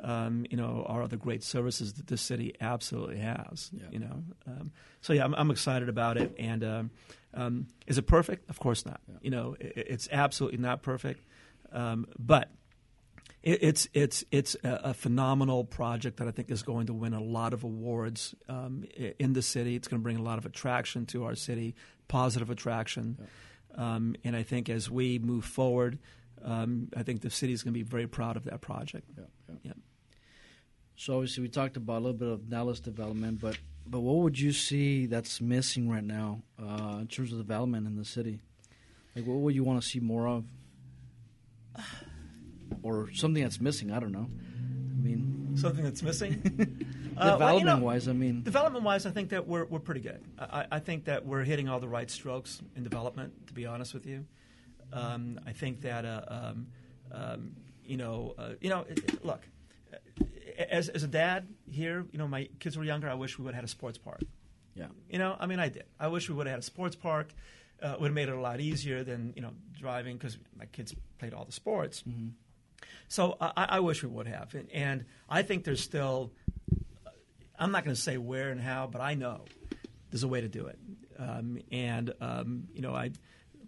um, you know our other great services that this city absolutely has. Yep. You know, um, so yeah, I'm, I'm excited about it. And um, um, is it perfect? Of course not. You know, i it's absolutely not perfect, um, but it, it's it's it's a, a phenomenal project that I think is going to win a lot of awards um, in the city. It's going to bring a lot of attraction to our city, positive attraction, um, and I think as we move forward. um, I think the city is going to be very proud of that project. Yeah, yeah. Yeah. So obviously, we talked about a little bit of Nellis development, but but what would you see that's missing right now uh, in terms of development in the city? Like, what would you want to see more of, or something that's missing? I don't know. I mean, Something that's missing. development wise, I mean, Development wise, I think that we're, we're pretty good. I, I think that we're hitting all the right strokes in development, to be honest with you. Um, I think that, uh, um, um, you know, uh, you know, it, look, uh, as, as a dad here, you know, my kids were younger, I wish we would have had a sports park. yeah, You know, I mean, I did. I wish we would have had a sports park. Uh, would have made it a lot easier than you know driving because my kids played all the sports. So I, I wish we would have, and, and I think there's still. I'm not going to say where and how, but I know there's a way to do it. Um, and um, you know, I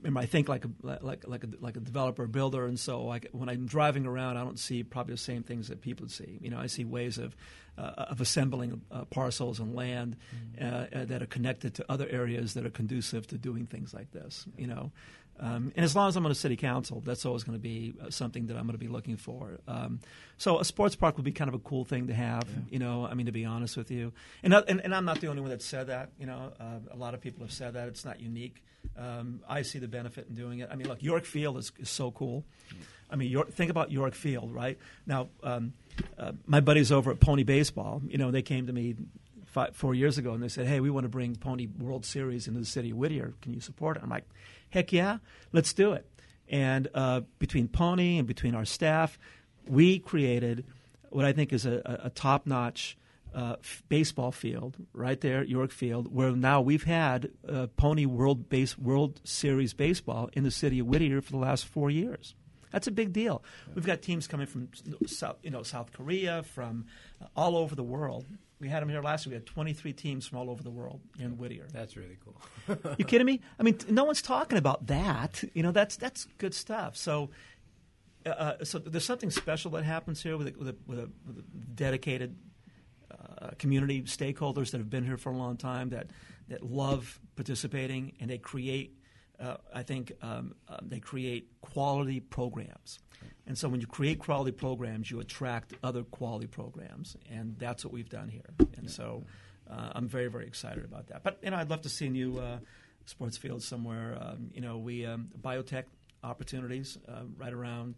remember I think like a like like a like a developer builder, and so like when I'm driving around, I don't see probably the same things that people see. You know, I see ways of uh, of assembling uh, parcels and land uh, uh, that are connected to other areas that are conducive to doing things like this. You know. Um, and as long as I'm on a city council, that's always going to be uh, something that I'm going to be looking for. Um, so a sports park would be kind of a cool thing to have. You know, I mean, to be honest with you, and, uh, and and I'm not the only one that said that. You know, uh, a lot of people have said that. It's not unique. Um, I see the benefit in doing it. I mean, look, York Field is, is so cool. I mean, York, think about York Field, right? Now, um, uh, my buddies over at Pony Baseball, you know, they came to me five, four years ago and they said, "Hey, we want to bring Pony World Series into the city of Whittier. Can you support it?" I'm like, "Heck yeah, let's do it." And uh, between Pony and between our staff, we created what I think is a, a, a top-notch uh, f- baseball field right there at York Field, where now we've had uh, Pony World Base World Series baseball in the city of Whittier for the last four years. That's a big deal. We've got teams coming from South, you know, South Korea, from uh, all over the world. We had them here last year. We had 23 teams from all over the world in Whittier. That's really cool. You kidding me? I mean, no one's talking about that. You know, that's that's good stuff. So, uh, so there's something special that happens here with a, with a, with a, with a dedicated uh, community stakeholders that have been here for a long time that that love participating and they create. Uh, I think um, um, they create quality programs, and so when you create quality programs, you attract other quality programs, and that's what we've done here. And so, uh, I'm very very excited about that. But you know, I'd love to see new uh, sports field somewhere. Um, you know, we um, biotech opportunities uh, right around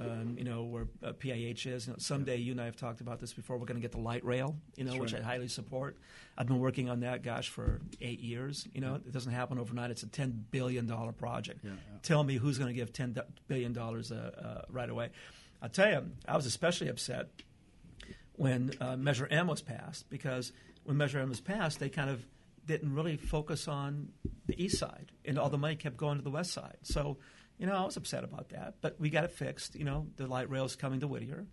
um, you know where uh, PIH is. You know, someday you and I have talked about this before. We're going to get the light rail, you know, That's which right. I highly support. I've been working on that, gosh, for eight years. You know, it doesn't happen overnight. It's a ten billion dollar project. Yeah, yeah. Tell me who's going to give ten billion dollars uh, uh, right away. I'll tell you, I was especially upset when uh, Measure M was passed because when Measure M was passed, they kind of didn't really focus on the east side, and all the money kept going to the west side. So, you know, I was upset about that, but we got it fixed. You know, the light rail's coming to Whittier.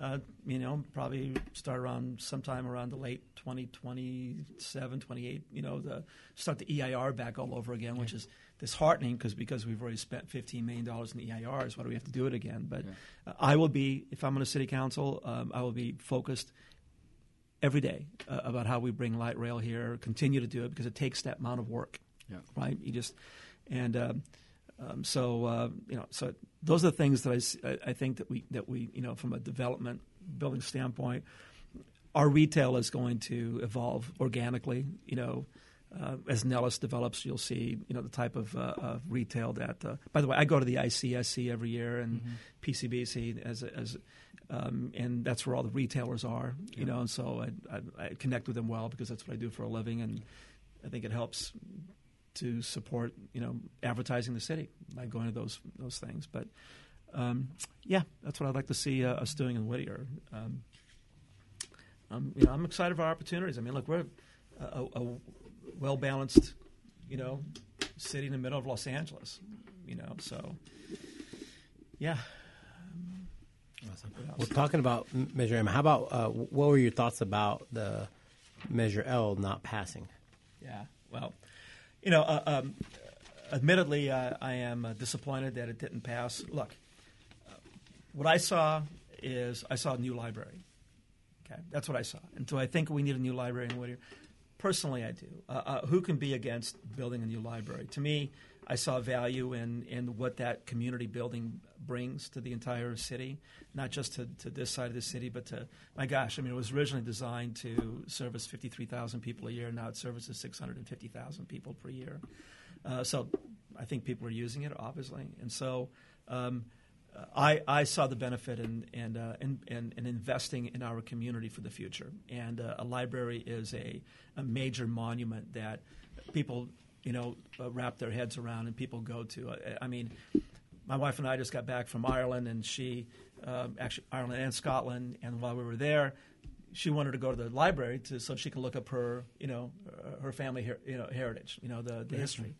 Uh, you know, probably start around sometime around the late 2027, 28, you know, the, start the EIR back all over again, which is disheartening because because we've already spent $15 million in the EIRs. Why do we have to do it again? But uh, I will be, if I'm on a city council, um, I will be focused every day uh, about how we bring light rail here, continue to do it because it takes that amount of work, Yeah. right? You just, and um, so uh, you know, so those are the things that I, I think that we that we you know from a development building standpoint, our retail is going to evolve organically. You know, uh, as Nellis develops, you'll see you know the type of, uh, of retail that. Uh, by the way, I go to the ICSC every year and PCBC as as. Um, and that's where all the retailers are, you know. And so I, I, I connect with them well because that's what I do for a living, and I think it helps to support you know advertising the city by going to those those things. But um, yeah, that's what I'd like to see uh, us doing in Whittier. Um, um, you know, I'm excited for our opportunities. I mean, look, we're a, a, a well balanced, you know, city in the middle of Los Angeles. You know, so yeah. Else? Well, talking about Measure M, how about uh, what were your thoughts about the Measure L not passing? Yeah. Well, you know, uh, um, admittedly, uh, I am uh, disappointed that it didn't pass. Look, uh, what I saw is I saw a new library. Okay, that's what I saw. And do I think we need a new library in Whittier? Personally, I do. Uh, who can be against building a new library? To me, I saw value in, in what that community building brings to the entire city, not just to, to this side of the city, but to, my gosh, I mean, it was originally designed to service 53,000 people a year. Now it services 650,000 people per year. Uh, so I think people are using it, obviously. And so um, I, I saw the benefit in, in, uh, in, in, in, investing in our community for the future. And uh, a library is a, a major monument that people you know, uh, wrap their heads around and people go to. Uh, I mean, my wife and I just got back from Ireland, and she um, actually Ireland and Scotland, and while we were there, she wanted to go to the library to so she could look up her, you know, uh, her family, her, you know, heritage, you know, the, the history.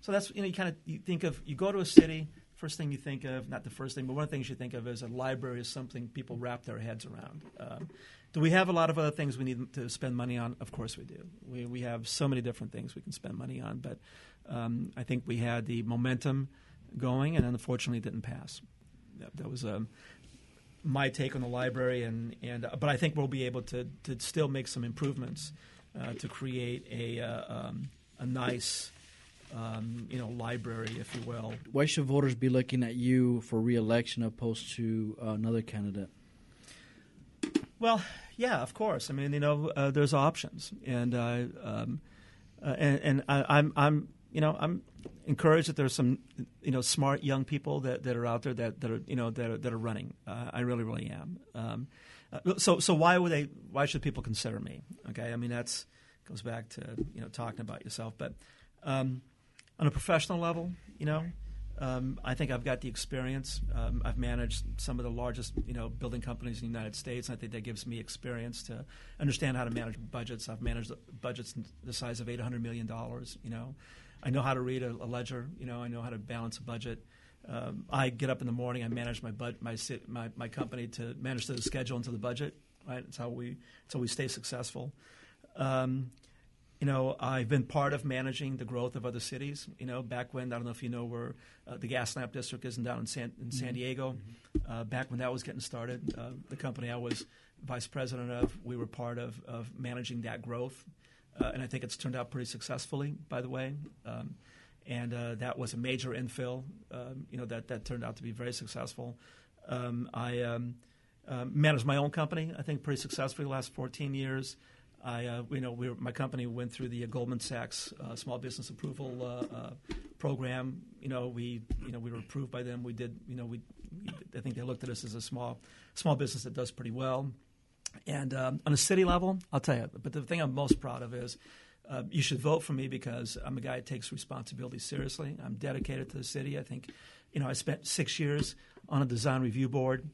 So that's you know, you kind of you think of you go to a city. First thing you think of, not the first thing, but one of the things you think of is a library is something people wrap their heads around. Um, do we have a lot of other things we need to spend money on? Of course we do. We, we have so many different things we can spend money on, but um, I think we had the momentum going, and unfortunately, didn't pass. That, that was um, my take on the library, and, and uh, but I think we'll be able to, to still make some improvements uh, to create a, uh, um, a nice. Um, you know, library, if you will. Why should voters be looking at you for reelection opposed to uh, another candidate? Well, yeah, of course. I mean, you know, uh, there's options, and uh, um, uh, and, and I, I'm, I'm, you know, I'm encouraged that there's some, you know, smart young people that, that are out there that, that are, you know, that are, that are running. Uh, I really, really am. Um, uh, so, so why would they? Why should people consider me? Okay, I mean, that's goes back to you know talking about yourself, but um, on a professional level, you know. Um, I think I've got the experience. Um, I've managed some of the largest, you know, building companies in the United States. And I think that gives me experience to understand how to manage budgets. I've managed budgets the size of eight hundred million dollars. You know, I know how to read a, a, ledger. You know, I know how to balance a budget. Um, I get up in the morning. I manage my, bud, my, my my company to manage the schedule into the budget. Right, it's how we it's how we stay successful. Um, you know, I've been part of managing the growth of other cities. You know, back when I don't know if you know where uh, the Gaslamp District is and down in San, in San mm-hmm. Diego. Mm-hmm. Uh, back when that was getting started, uh, the company I was vice president of, we were part of, of managing that growth, uh, and I think it's turned out pretty successfully. By the way, um, and uh, that was a major infill. Um, you know, that that turned out to be very successful. Um, I um, uh, managed my own company. I think pretty successfully the last 14 years. I, uh, you know, we were, my company went through the uh, Goldman Sachs uh, Small Business Approval uh, uh, Program. You know, we, you know, we were approved by them. We did, you know, we, I think they looked at us as a small, small business that does pretty well. And um, on a city level, I'll tell you. But the thing I'm most proud of is. Uh, you should vote for me because I'm a guy that takes responsibility seriously. I'm dedicated to the city. I think, you know, I spent six years on a design review board.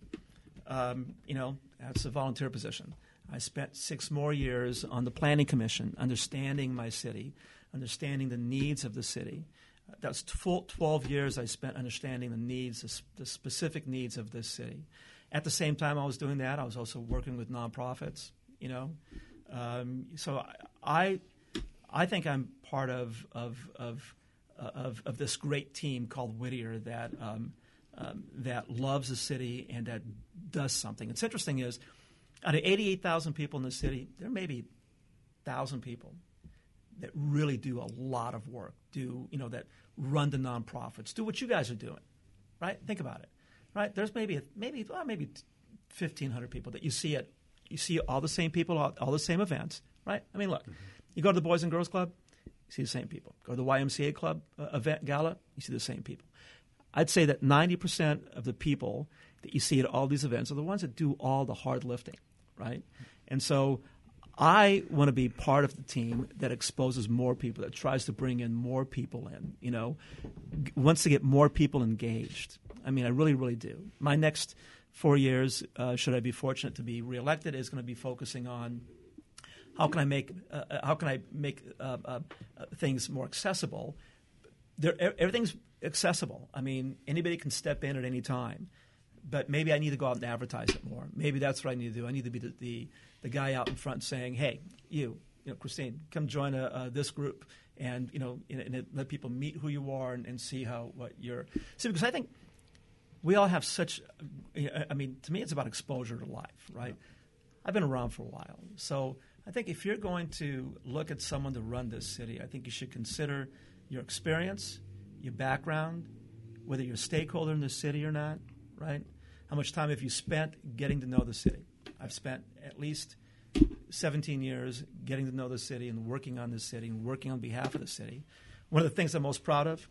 Um, you know, that's a volunteer position. I spent six more years on the Planning Commission, understanding my city, understanding the needs of the city. That's full 12 years I spent understanding the needs, the specific needs of this city. At the same time I was doing that, I was also working with nonprofits, you know. Um, so I, I think I'm part of, of, of, of, of this great team called Whittier that, um, um, that loves the city and that does something. It's interesting is – out of 88,000 people in the city, there may be 1,000 people that really do a lot of work, do, you know, that run the nonprofits, do what you guys are doing, right? Think about it, right? There's maybe, maybe, well, maybe 1,500 people that you see at, you see all the same people, all, all the same events, right? I mean, look, mm-hmm. you go to the Boys and Girls Club, you see the same people. Go to the YMCA Club uh, event gala, you see the same people. I'd say that 90% of the people that you see at all these events are the ones that do all the hard lifting right? And so I want to be part of the team that exposes more people, that tries to bring in more people in, you know, wants to get more people engaged. I mean, I really, really do. My next four years, uh, should I be fortunate to be reelected, is going to be focusing on how can I make uh, uh how can I make uh, uh, uh things more accessible. There, everything's accessible. I mean, anybody can step in at any time but maybe I need to go out and advertise it more. Maybe that's what I need to do. I need to be the, the, the guy out in front saying, "Hey, you, you know, Christine, come join a, uh, this group, and you know, and, and let people meet who you are and, and see how what you're." See, because I think we all have such. I mean, to me, it's about exposure to life, right? I've been around for a while, so I think if you're going to look at someone to run this city, I think you should consider your experience, your background, whether you're a stakeholder in the city or not, right? How much time have you spent getting to know the city? I've spent at least 17 years getting to know the city and working on the city and working on behalf of the city. One of the things I'm most proud of,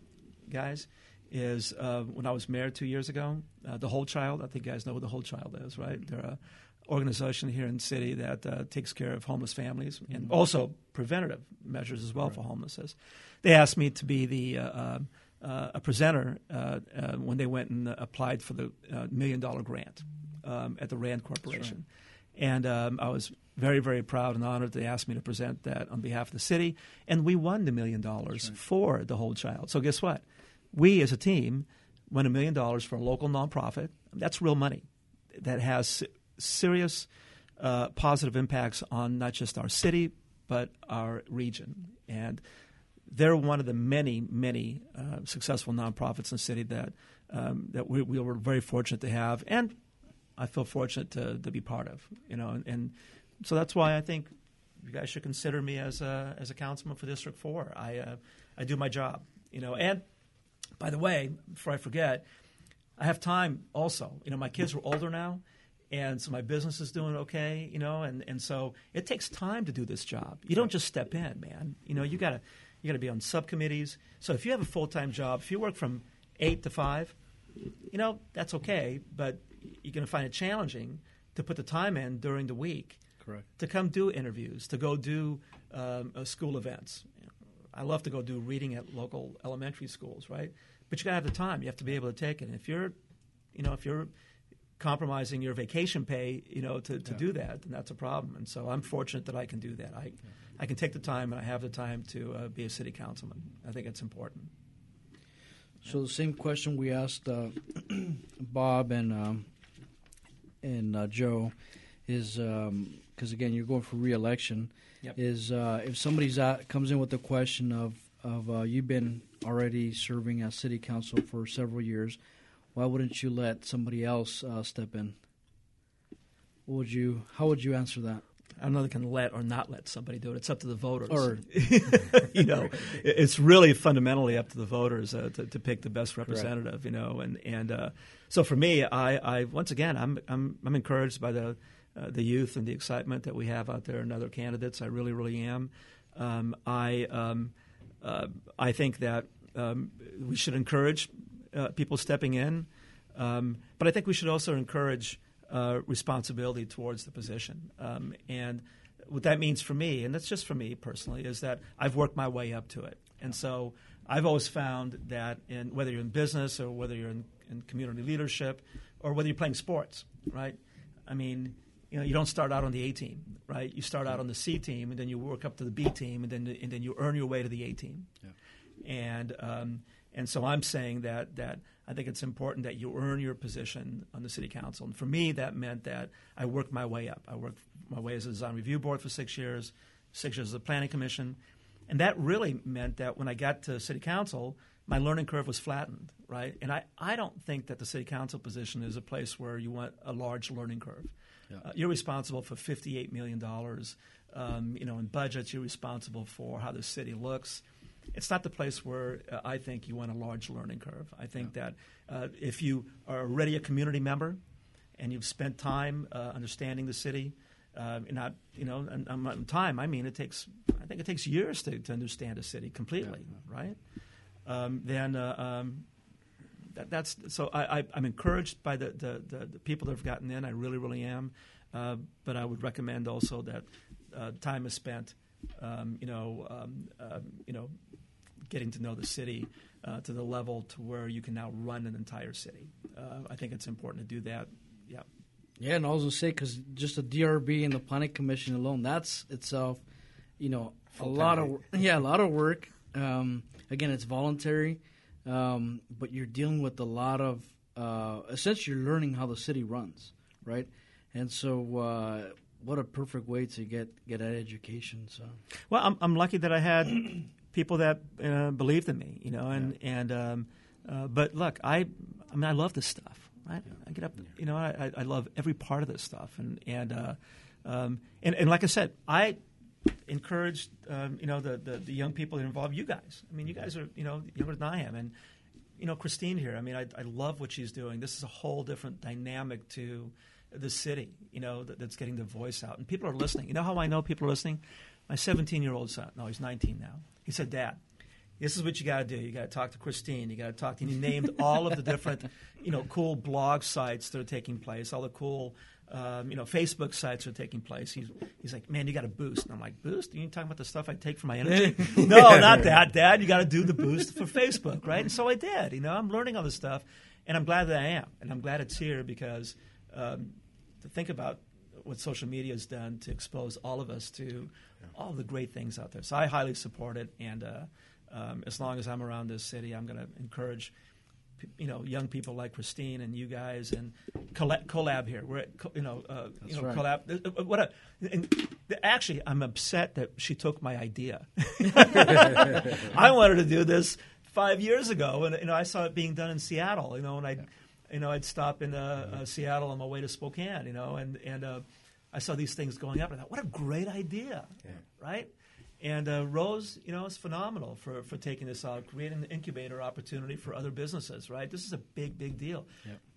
guys, is uh, when I was mayor two years ago, uh, the Whole Child. I think you guys know what the Whole Child is, right? They're a organization here in the city that uh, takes care of homeless families and also preventative measures as well for homelessness. They asked me to be the uh, a presenter uh, uh, when they went and applied for the uh, million dollar grant um, at the Rand Corporation. And um, I was very, very proud and honored they asked me to present that on behalf of the city. And we won the million dollars for the whole child. So, guess what? We as a team won a million dollars for a local nonprofit. That's real money that has serious uh, positive impacts on not just our city, but our region. And they're one of the many, many uh, successful nonprofits in the city that um, that we, we were very fortunate to have, and I feel fortunate to, to be part of. You know, and, and so that's why I think you guys should consider me as a as a councilman for District Four. I uh, I do my job. You know, and by the way, before I forget, I have time also. You know, my kids are older now, and so my business is doing okay. You know, and, and so it takes time to do this job. You don't just step in, man. You know, you gotta you gotta be on subcommittees. So if you have a full time job, if you work from eight to five, you know that's okay. But you're gonna find it challenging to put the time in during the week Correct. to come do interviews, to go do um, uh, school events. I love to go do reading at local elementary schools, right? But you got to have the time. You have to be able to take it. And if you're, you know, if you're compromising your vacation pay, you know, to, to do that, then that's a problem. And so I'm fortunate that I can do that. I, I can take the time and I have the time to uh, be a city councilman. I think it's important. So the same question we asked uh, Bob and um, and uh, Joe is because again you're going for reelection. Yep. Is uh, if somebody's at, comes in with the question of of uh, you've been already serving as city council for several years, why wouldn't you let somebody else uh, step in? What would you? How would you answer that? I don't know they can let or not let somebody do it. It's up to the voters. Or- you know, it's really fundamentally up to the voters uh, to, to pick the best representative. You know, and and uh, so for me, I, I once again, I'm I'm I'm encouraged by the uh, the youth and the excitement that we have out there and other candidates. I really, really am. Um, I um, uh, I think that um, we should encourage uh, people stepping in, um, but I think we should also encourage uh, responsibility towards the position. Um, and what that means for me, and that's just for me personally, is that I've worked my way up to it. And so I've always found that in whether you're in business or whether you're in, in community leadership or whether you're playing sports, right? I mean, you know, you don't start out on the A team, right? You start out on the C team, and then you work up to the B team, and then and then you earn your way to the A team. Yeah. And um, and so I'm saying that that I think it's important that you earn your position on the city council. And for me, that meant that I worked my way up. I worked my way as a design review board for six years, six years as a planning commission, and that really meant that when I got to city council, my learning curve was flattened, right? And I, I don't think that the city council position is a place where you want a large learning curve. Uh, you're responsible for $58 million, um, you know, in budgets. You're responsible for how the city looks. It's not the place where uh, I think you want a large learning curve. I think that uh, if you are already a community member and you've spent time uh, understanding the city, uh, not you know, and, and time I mean it takes. I think it takes years to, to understand a city completely, right? Um, then uh, um, that, that's so I, I, I'm encouraged by the, the, the, the people that have gotten in. I really, really am. Uh, but I would recommend also that uh, time is spent, um, you know, um, um, you know, getting to know the city uh, to the level to where you can now run an entire city. Uh, I think it's important to do that. Yeah. Yeah, and I was gonna say because just the DRB and the planning commission alone, that's itself, you know, a lot of yeah, a lot of work. Um, again, it's voluntary, um, but you're dealing with a lot of uh, essentially you're learning how the city runs, right? And so, uh, what a perfect way to get get that education. So Well, I'm, I'm lucky that I had people that uh, believed in me, you know, and and um, uh, but look, I I mean, I love this stuff. Right? I get up, you know, I, I love every part of this stuff, and and uh, um, and, and like I said, I encourage um, you know the, the the young people that involve you guys. I mean, you guys are you know younger than I am, and you know Christine here. I mean, I, I love what she's doing. This is a whole different dynamic to the city. You know that, that's getting the voice out, and people are listening. You know how I know people are listening? My 17 year old son. No, he's 19 now. He said, "Dad." This is what you got to do. You got to talk to Christine. You got to talk to. And he named all of the different, you know, cool blog sites that are taking place. All the cool um, you know, Facebook sites are taking place. He's, he's like, man, you got to boost. And I'm like, boost? Are you talking about the stuff I take for my energy? no, not that, Dad. You got to do the boost for Facebook, right? And so I did. You know, I'm learning all this stuff, and I'm glad that I am, and I'm glad it's here because um, to think about what social media has done to expose all of us to all the great things out there. So I highly support it, and uh, um, as long as I'm around this city, I'm going to encourage you know young people like Christine and you guys and collab, collab here. We're at, you know uh, you know right. collab. uh, What a, and actually, I'm upset that she took my idea. I wanted to do this five years ago, and you know I saw it being done in Seattle. You know, and I, you know, I'd stop in uh, uh, Seattle on my way to Spokane. You know, and and uh, I saw these things going up. And I thought, what a great idea, right? And uh, Rose, you know, is phenomenal for, for taking this out, creating an incubator opportunity for other businesses, right? This is a big, big deal.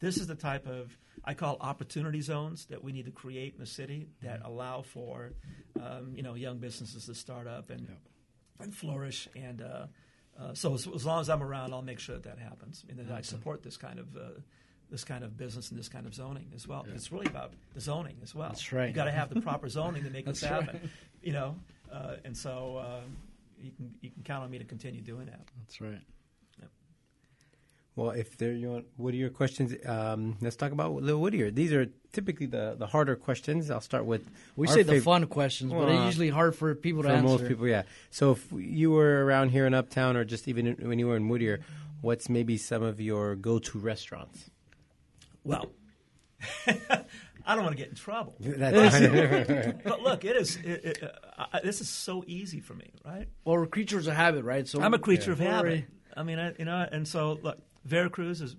This is the type of, I call opportunity zones that we need to create in the city that allow for, um, you know, young businesses to start up and, and flourish. And uh, uh, so as, as long as I'm around, I'll make sure that that happens and that I support this kind of. This kind of business and this kind of zoning as well. It's really about the zoning as well. That's right. You got to have the proper zoning to make this That's happen. right. You know, uh, and so uh, you can you can count on me to continue doing that. That's right. Well, if there you want, what are your questions? Um, let's talk about Little Whittier. These are typically the, the harder questions. I'll start with We our say the fun questions, but they're usually hard for people to for answer. most people. Yeah. So if you were around here in Uptown, or just even in- when you were in Whittier, what's maybe some of your go-to restaurants? Well, I don't want to get in trouble, but look, it is. It, it, uh, I, this is so easy for me, right? Well, we're creatures of habit, right? So I'm a creature of We're habit. I mean, I, you know, and so look, Veracruz is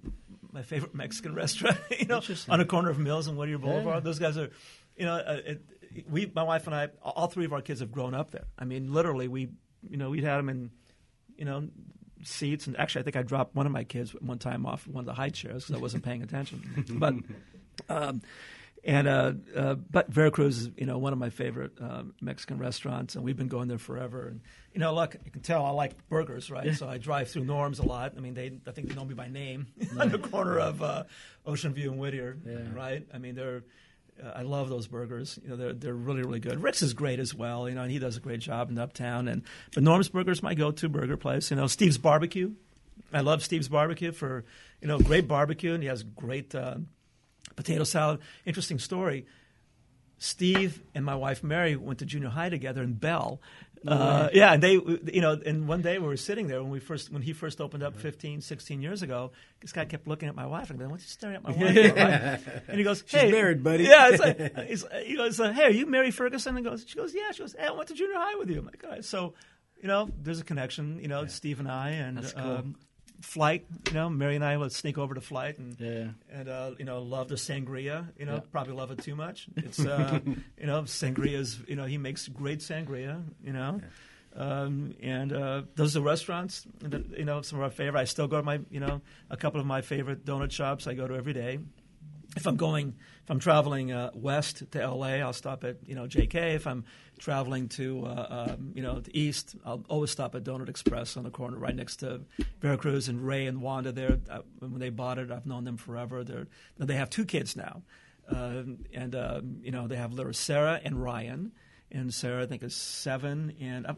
my favorite Mexican restaurant. You know, on the corner of Mills and Whittier Boulevard. Yeah. Those guys are, you know, uh, it, we, my wife and I, all three of our kids have grown up there. I mean, literally, we, you know, we'd had them in, you know, seats. And actually, I think I dropped one of my kids one time off one of the high chairs because I wasn't paying attention. but, um, and uh, uh, but Veracruz is you know one of my favorite uh, Mexican restaurants, and we've been going there forever. And you know, look, you can tell I like burgers, right? So I drive through Norm's a lot. I mean, they I think they know me by name on the corner of uh, Ocean View and Whittier, Yeah. right? I mean, they're uh, I love those burgers. You know, they're they're really really good. Rick's is great as well. You know, and he does a great job in Uptown. And but Norm's Burger is my go-to burger place. You know, Steve's Barbecue. I love Steve's Barbecue for you know great barbecue, and he has great uh, potato salad. Interesting story. Steve and my wife Mary went to junior high together in Bell. Uh, yeah, and they, you know, and one day we were sitting there when we first, when he first opened up 15, 16 years ago. This guy kept looking at my wife and going, "What's he staring at my wife?" for?" Right? And he goes, "Hey, married, buddy." Yeah, it's like, he's, he goes, "Hey, are you Mary Ferguson?" And goes, she goes, "Yeah." She goes, "Hey, I went to junior high with you." I'm like, "All right." So, you know, there's a connection. You know, Steve and I, and That's cool. um, Flight. You know, Mary and I would sneak over to Flight and Yeah. and uh, you know love the sangria. You know, probably love it too much. It's uh, you know sangria's. You know, he makes great sangria. You know. Um, and uh, those are the restaurants that you know some of our favorite. I still go to my you know a couple of my favorite donut shops. I go to every day. If I'm going, if I'm traveling uh, west to LA, I'll stop at you know JK. If I'm traveling to uh, um, you know the east, I'll always stop at Donut Express on the corner right next to Veracruz and Ray and Wanda. There, uh, when they bought it, I've known them forever. They're they have two kids now, um, and um, you know they have little Sarah and Ryan, and Sarah I think is seven, and uh,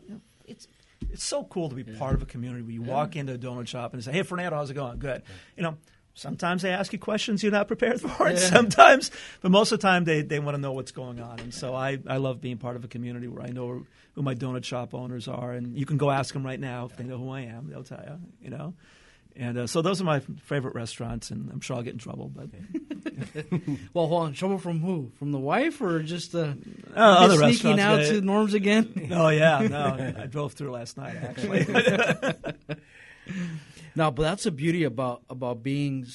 it's it's so cool to be part of a community where you walk into a donut shop and say, "Hey, Fernando, how's it going? Good." You know, sometimes they ask you questions you're not prepared for, and sometimes, but most of the time they, they want to know what's going on. And so I, I love being part of a community where I know who my donut shop owners are, and you can go ask them right now if they know who I am. They'll tell you. You know. And uh, so those are my favorite restaurants, and I'm sure I'll get in trouble. But Well, hold on. Trouble from who? From the wife or just uh, Uh, other sneaking restaurants, out yeah. to Norm's again? oh yeah, no, I drove through last night actually. No, but that's the beauty about about being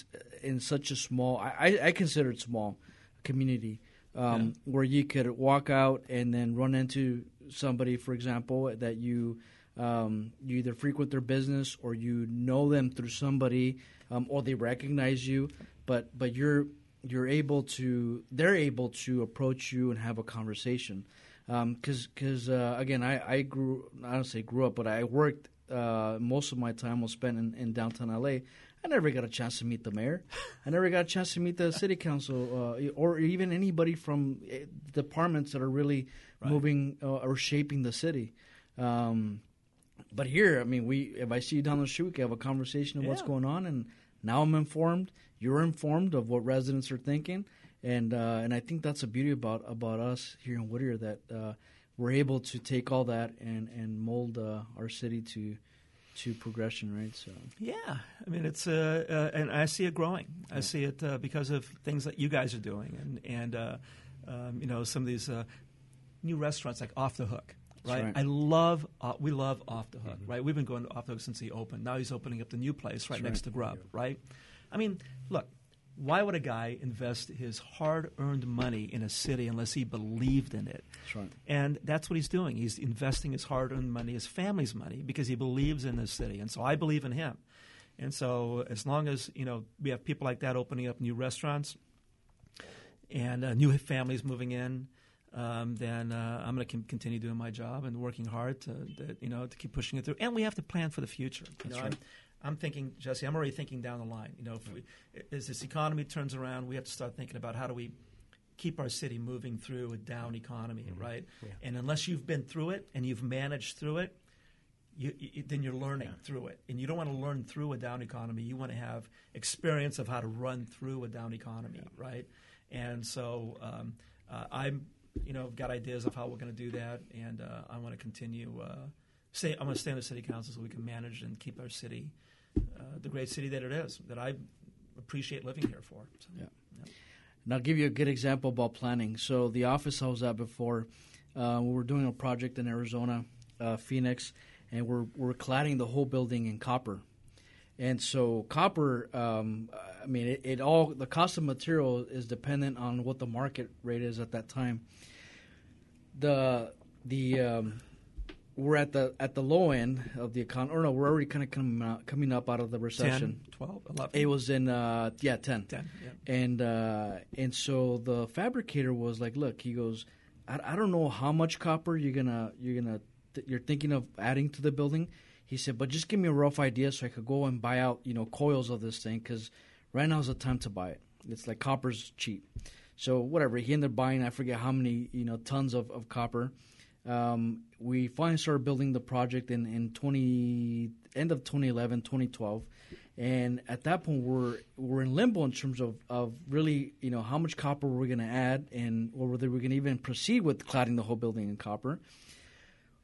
in such a small. I, I, consider it small community um, where you could walk out and then run into somebody, for example, that you um, you either frequent their business or you know them through somebody, um, or they recognize you, but but you're you're able to they're able to approach you and have a conversation because um, because uh, again I, I grew I don't say grew up but I worked uh, most of my time was spent in, in, downtown LA. I never got a chance to meet the mayor. I never got a chance to meet the city council uh, or even anybody from eh, departments that are really right. moving uh, or shaping the city. Um, but here, I mean, we if I see you down the street, we can have a conversation of yeah. what's going on, and now I'm informed. You're informed of what residents are thinking, and uh, and I think that's the beauty about about us here in Whittier that uh, we're able to take all that and and mold uh, our city to to progression, right? So yeah, I mean it's uh, uh, and I see it growing. Yeah. I see it uh, because of things that you guys are doing, and and uh, um, you know some of these uh, new restaurants like Off the Hook. Right? right? I love, uh, we love Off the Hook, mm-hmm. right? We've been going to Off the Hook since he opened. Now he's opening up the new place right That's next right. to Grub, right? I mean, look, why would a guy invest his hard-earned money in a city unless he believed in it? That's right. And that's what he's doing. He's investing his hard-earned money, his family's money, because he believes in this city. And so I believe in him. And so as long as you know we have people like that opening up new restaurants and uh, new families moving in, um, then uh, I'm going to continue doing my job and working hard to, to, you know to keep pushing it through. And we have to plan for the future. You know, right. I'm thinking, Jesse, I'm already thinking down the line. You know, if we, as this economy turns around, we have to start thinking about how do we keep our city moving through a down economy, mm-hmm. right? Yeah. And unless you've been through it and you've managed through it, you, you, then you're learning yeah. through it. And you don't want to learn through a down economy. You want to have experience of how to run through a down economy, yeah. right? And so um, uh, I'm, you know, I've got ideas of how we're going to do that, and uh, I want to continue. Uh, stay. I want to stay in the city council so we can manage and keep our city uh, the great city that it is, that I appreciate living here for. So, yeah. yeah. And I'll give you a good example about planning. So the office I was at before, uh, we were doing a project in Arizona, uh, Phoenix, and we're we're cladding the whole building in copper. And so copper, um, I mean, it, it, all the cost of material is dependent on what the market rate is at that time. The the um, we're at the at the low end of the economy. Or no, we're already kind of coming out, coming up out of the recession. 10, 12, 11. It was in uh, yeah, 10. 10 yeah. And uh, and so the fabricator was like, "Look," he goes, I, I don't know how much copper you're gonna you're gonna th- you're thinking of adding to the building." He said, "But just give me a rough idea so I could go and buy out you know coils of this thing because right now is the time to buy it. It's like copper's cheap." So whatever he ended up buying, I forget how many you know tons of, of copper um, we finally started building the project in, in 20 end of 2011 2012 and at that point we're we're in limbo in terms of, of really you know how much copper we're going to add and whether we're going to even proceed with cladding the whole building in copper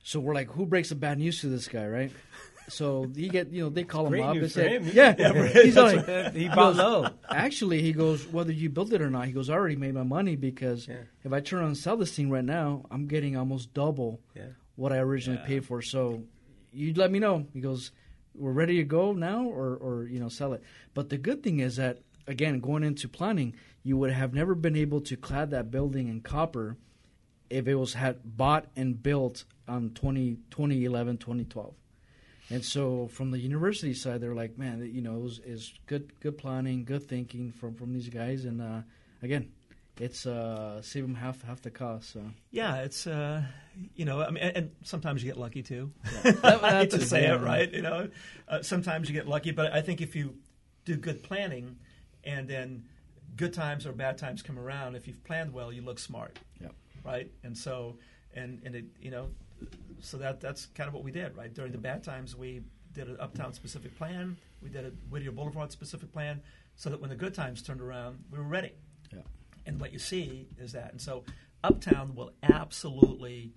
so we're like who breaks the bad news to this guy right so he get you know they call him up and say yeah, yeah he's like he bought low. Actually, he goes whether you build it or not. He goes I already made my money because yeah. if I turn on and sell this thing right now, I'm getting almost double yeah. what I originally paid for. So you let me know. He goes we're ready to go now or or you know sell it. But the good thing is that again going into planning, you would have never been able to clad that building in copper if it was had bought and built on 20, 2011 2012 and so from the university side, they're like, man, you know, it was is good good planning, good thinking from from these guys, and uh, again, it's uh, save them half half the cost. So yeah, it's uh, you know, I mean, and, and sometimes you get lucky too. Yeah. that, I hate to say it, right? You know, uh, sometimes you get lucky, but I think if you do good planning, and then good times or bad times come around, if you've planned well, you look smart. Yeah. Right, and so and and it you know so that that's kind of what we did, right? During the bad times, we did an uptown specific plan. We did a Whittier Boulevard specific plan, so that when the good times turned around, we were ready. Yeah. And what you see is that, and so uptown will absolutely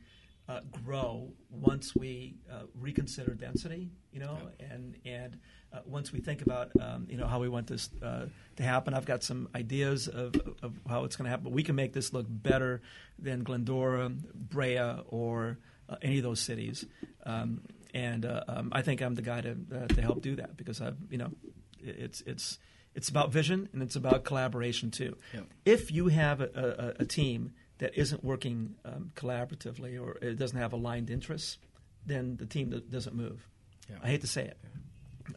uh, grow once we uh, reconsider density, you know, yeah. and and uh, once we think about um, you know how we want this uh, to happen. I've got some ideas of, of how it's going to happen, but we can make this look better than Glendora, Brea, or uh, any of those cities. Um, and uh, um, I think I'm the guy to uh, to help do that because I, you know, it's it's it's about vision and it's about collaboration too. Yeah. If you have a, a, a team that isn't working um, collaboratively or it doesn't have aligned interests, then the team do- doesn't move. Yeah. I hate to say it.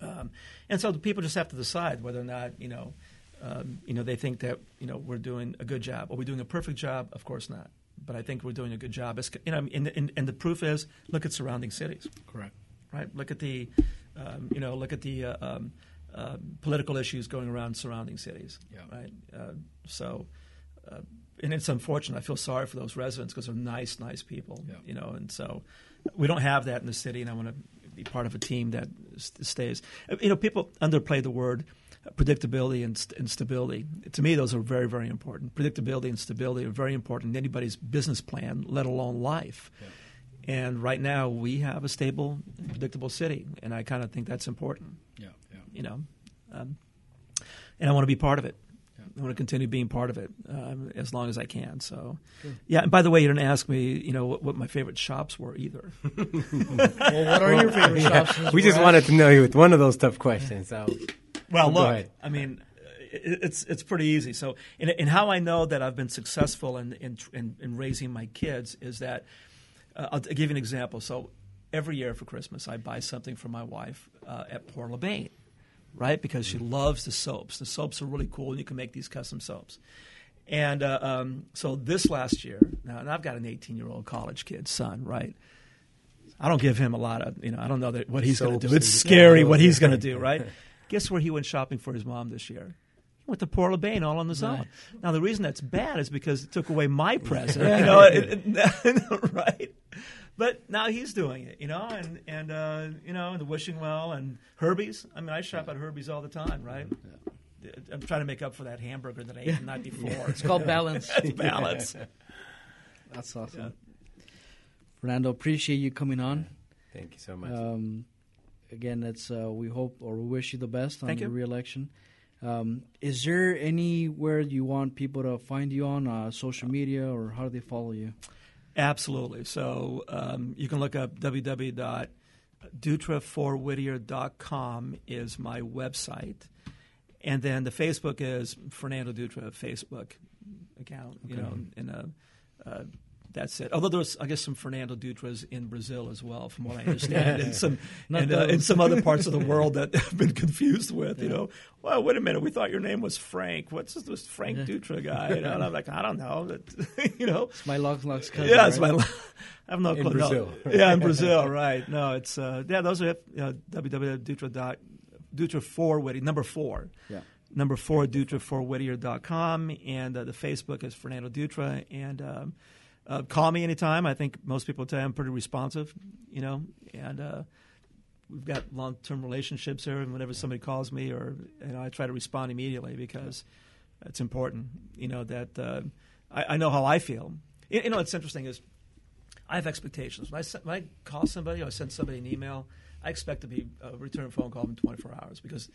Um, and so the people just have to decide whether or not you know, um, you know, they think that you know we're doing a good job. Are we doing a perfect job? Of course not. But I think we're doing a good job. It's, you know, and, and, and the proof is, look at surrounding cities Correct. right? Look at the, um, you know, look at the uh, um, uh, political issues going around surrounding cities, Yeah. right? Uh, so, uh, and it's unfortunate. I feel sorry for those residents because they're nice, nice people, Yeah. you know. And so, we don't have that in the city, and I want to be part of a team that st- stays. You know, people underplay the word predictability and, st- and stability. To me, those are very, very important. Predictability and stability are very important in anybody's business plan, let alone life. And right now, we have a stable, predictable city, and I kind of think that's important. Yeah. Yeah. You know, um, and I want to be part of it. Yeah. I want to continue being part of it um, as long as I can. So, Sure. yeah. And by the way, you didn't ask me, you know, what, what my favorite shops were either. Well, what are your favorite shops? we just wanted to know you with one of those tough questions. So Well, look, ahead. I mean, it's it's pretty easy. So, and, and how I know that I've been successful in in, in, in raising my kids is that uh, I'll, give you an example. So, every year for Christmas, I buy something for my wife uh, at Port LeBain, right? Because she loves the soaps. The soaps are really cool, and you can make these custom soaps. And uh, um, so this last year, now and I've got an 18 year old college kid son, right? I don't give him a lot of, you know, I don't know that what he's going to do. It's scary what he's going to do, right? Guess where he went shopping for his mom this year? He went to Port LeBain all on his own. Now the reason that's bad is because it took away my present, you know, it- it- right? But now he's doing it, you know, and and uh, you know, the wishing well and Herbie's. I mean, I shop at Herbie's all the time, right? I'm trying to make up for that hamburger that I ate the night before. It's called balance. It's balance. That's awesome. Fernando, appreciate you coming on. thank you so much. Um, again, it's uh, we hope or we wish you the best on Thank your you. reelection. Um, is there anywhere you want people to find you on uh, social media, or how do they follow you? Absolutely. So um, you can look up www.dutra4whittier.com is my website. And then the Facebook is Fernando Dutra Facebook account, you know, in a uh, that's it. Although there's, I guess, some Fernando Dutras in Brazil as well, from what I understand, and some and, uh, in some other parts of the world that have been confused with. You know, well, wait a minute, we thought your name was Frank. What's this, this Frank Yeah. Dutra guy? You know, and I'm like, I don't know. You know, It's my Lock Lock's cousin. yeah, it's right? my. I have no In clue. no. Brazil. Yeah, in Brazil, right? No, it's uh, yeah. Those are. You know, www.dutra dot Dutra four Whittier number four. Yeah. Number four Dutra four Whittier.com and uh, the Facebook is Fernando Dutra and um, uh, call me anytime. I think most people tell you I'm pretty responsive, you know, and uh, we've got long term relationships here. And whenever somebody calls me, or you know, I try to respond immediately because it's important, you know, that uh, I, I know how I feel. You, you know, what's interesting is I have expectations. When I, when I call somebody or I send somebody an email, I expect to be a return phone call in 24 hours because,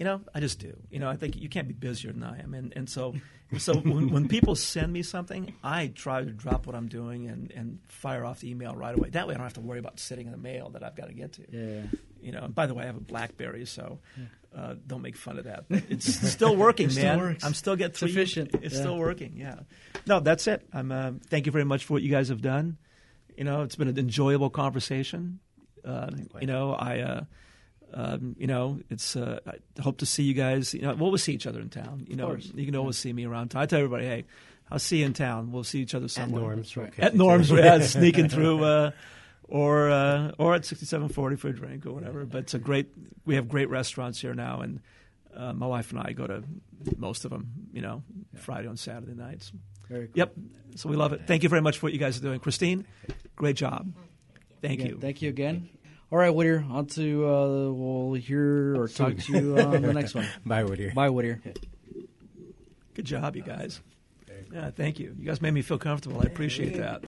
you know, I just do. You know, I think you can't be busier than I am, and and so so when, when people send me something, I try to drop what I'm doing and and fire off the email right away. That way, I don't have to worry about sitting in the mail that I've got to get to. Yeah. You know, and by the way, I have a BlackBerry, so uh, don't make fun of that. But it's still working, It still man. works. I'm still getting three. efficient. It's Yeah. still working. Yeah. No, that's it. I'm. Uh, thank you very much for what you guys have done. You know, it's been an enjoyable conversation. Uh, you know, I. Um, you know, it's. Uh, I hope to see you guys. You know, we'll see each other in town. You know, course. you can always see me around town. I tell everybody, hey, I'll see you in town. We'll see each other somewhere. At. Norm's. we'll At Norm's, yeah, sneaking through, uh, or uh, or at sixty seven forty for a drink or whatever. But it's a great. We have great restaurants here now, and uh, my wife and I go to most of them. You know, Friday and Saturday nights. Very cool. Yep. So we love it. Thank you very much for what you guys are doing, Christine. Great job. Thank you. Thank you again. All right, Whittier. On to uh, we'll hear or talk to you on the next one. Bye, Whittier. Bye, Whittier. Good job, you guys. Yeah, thank you. You guys made me feel comfortable. I appreciate that.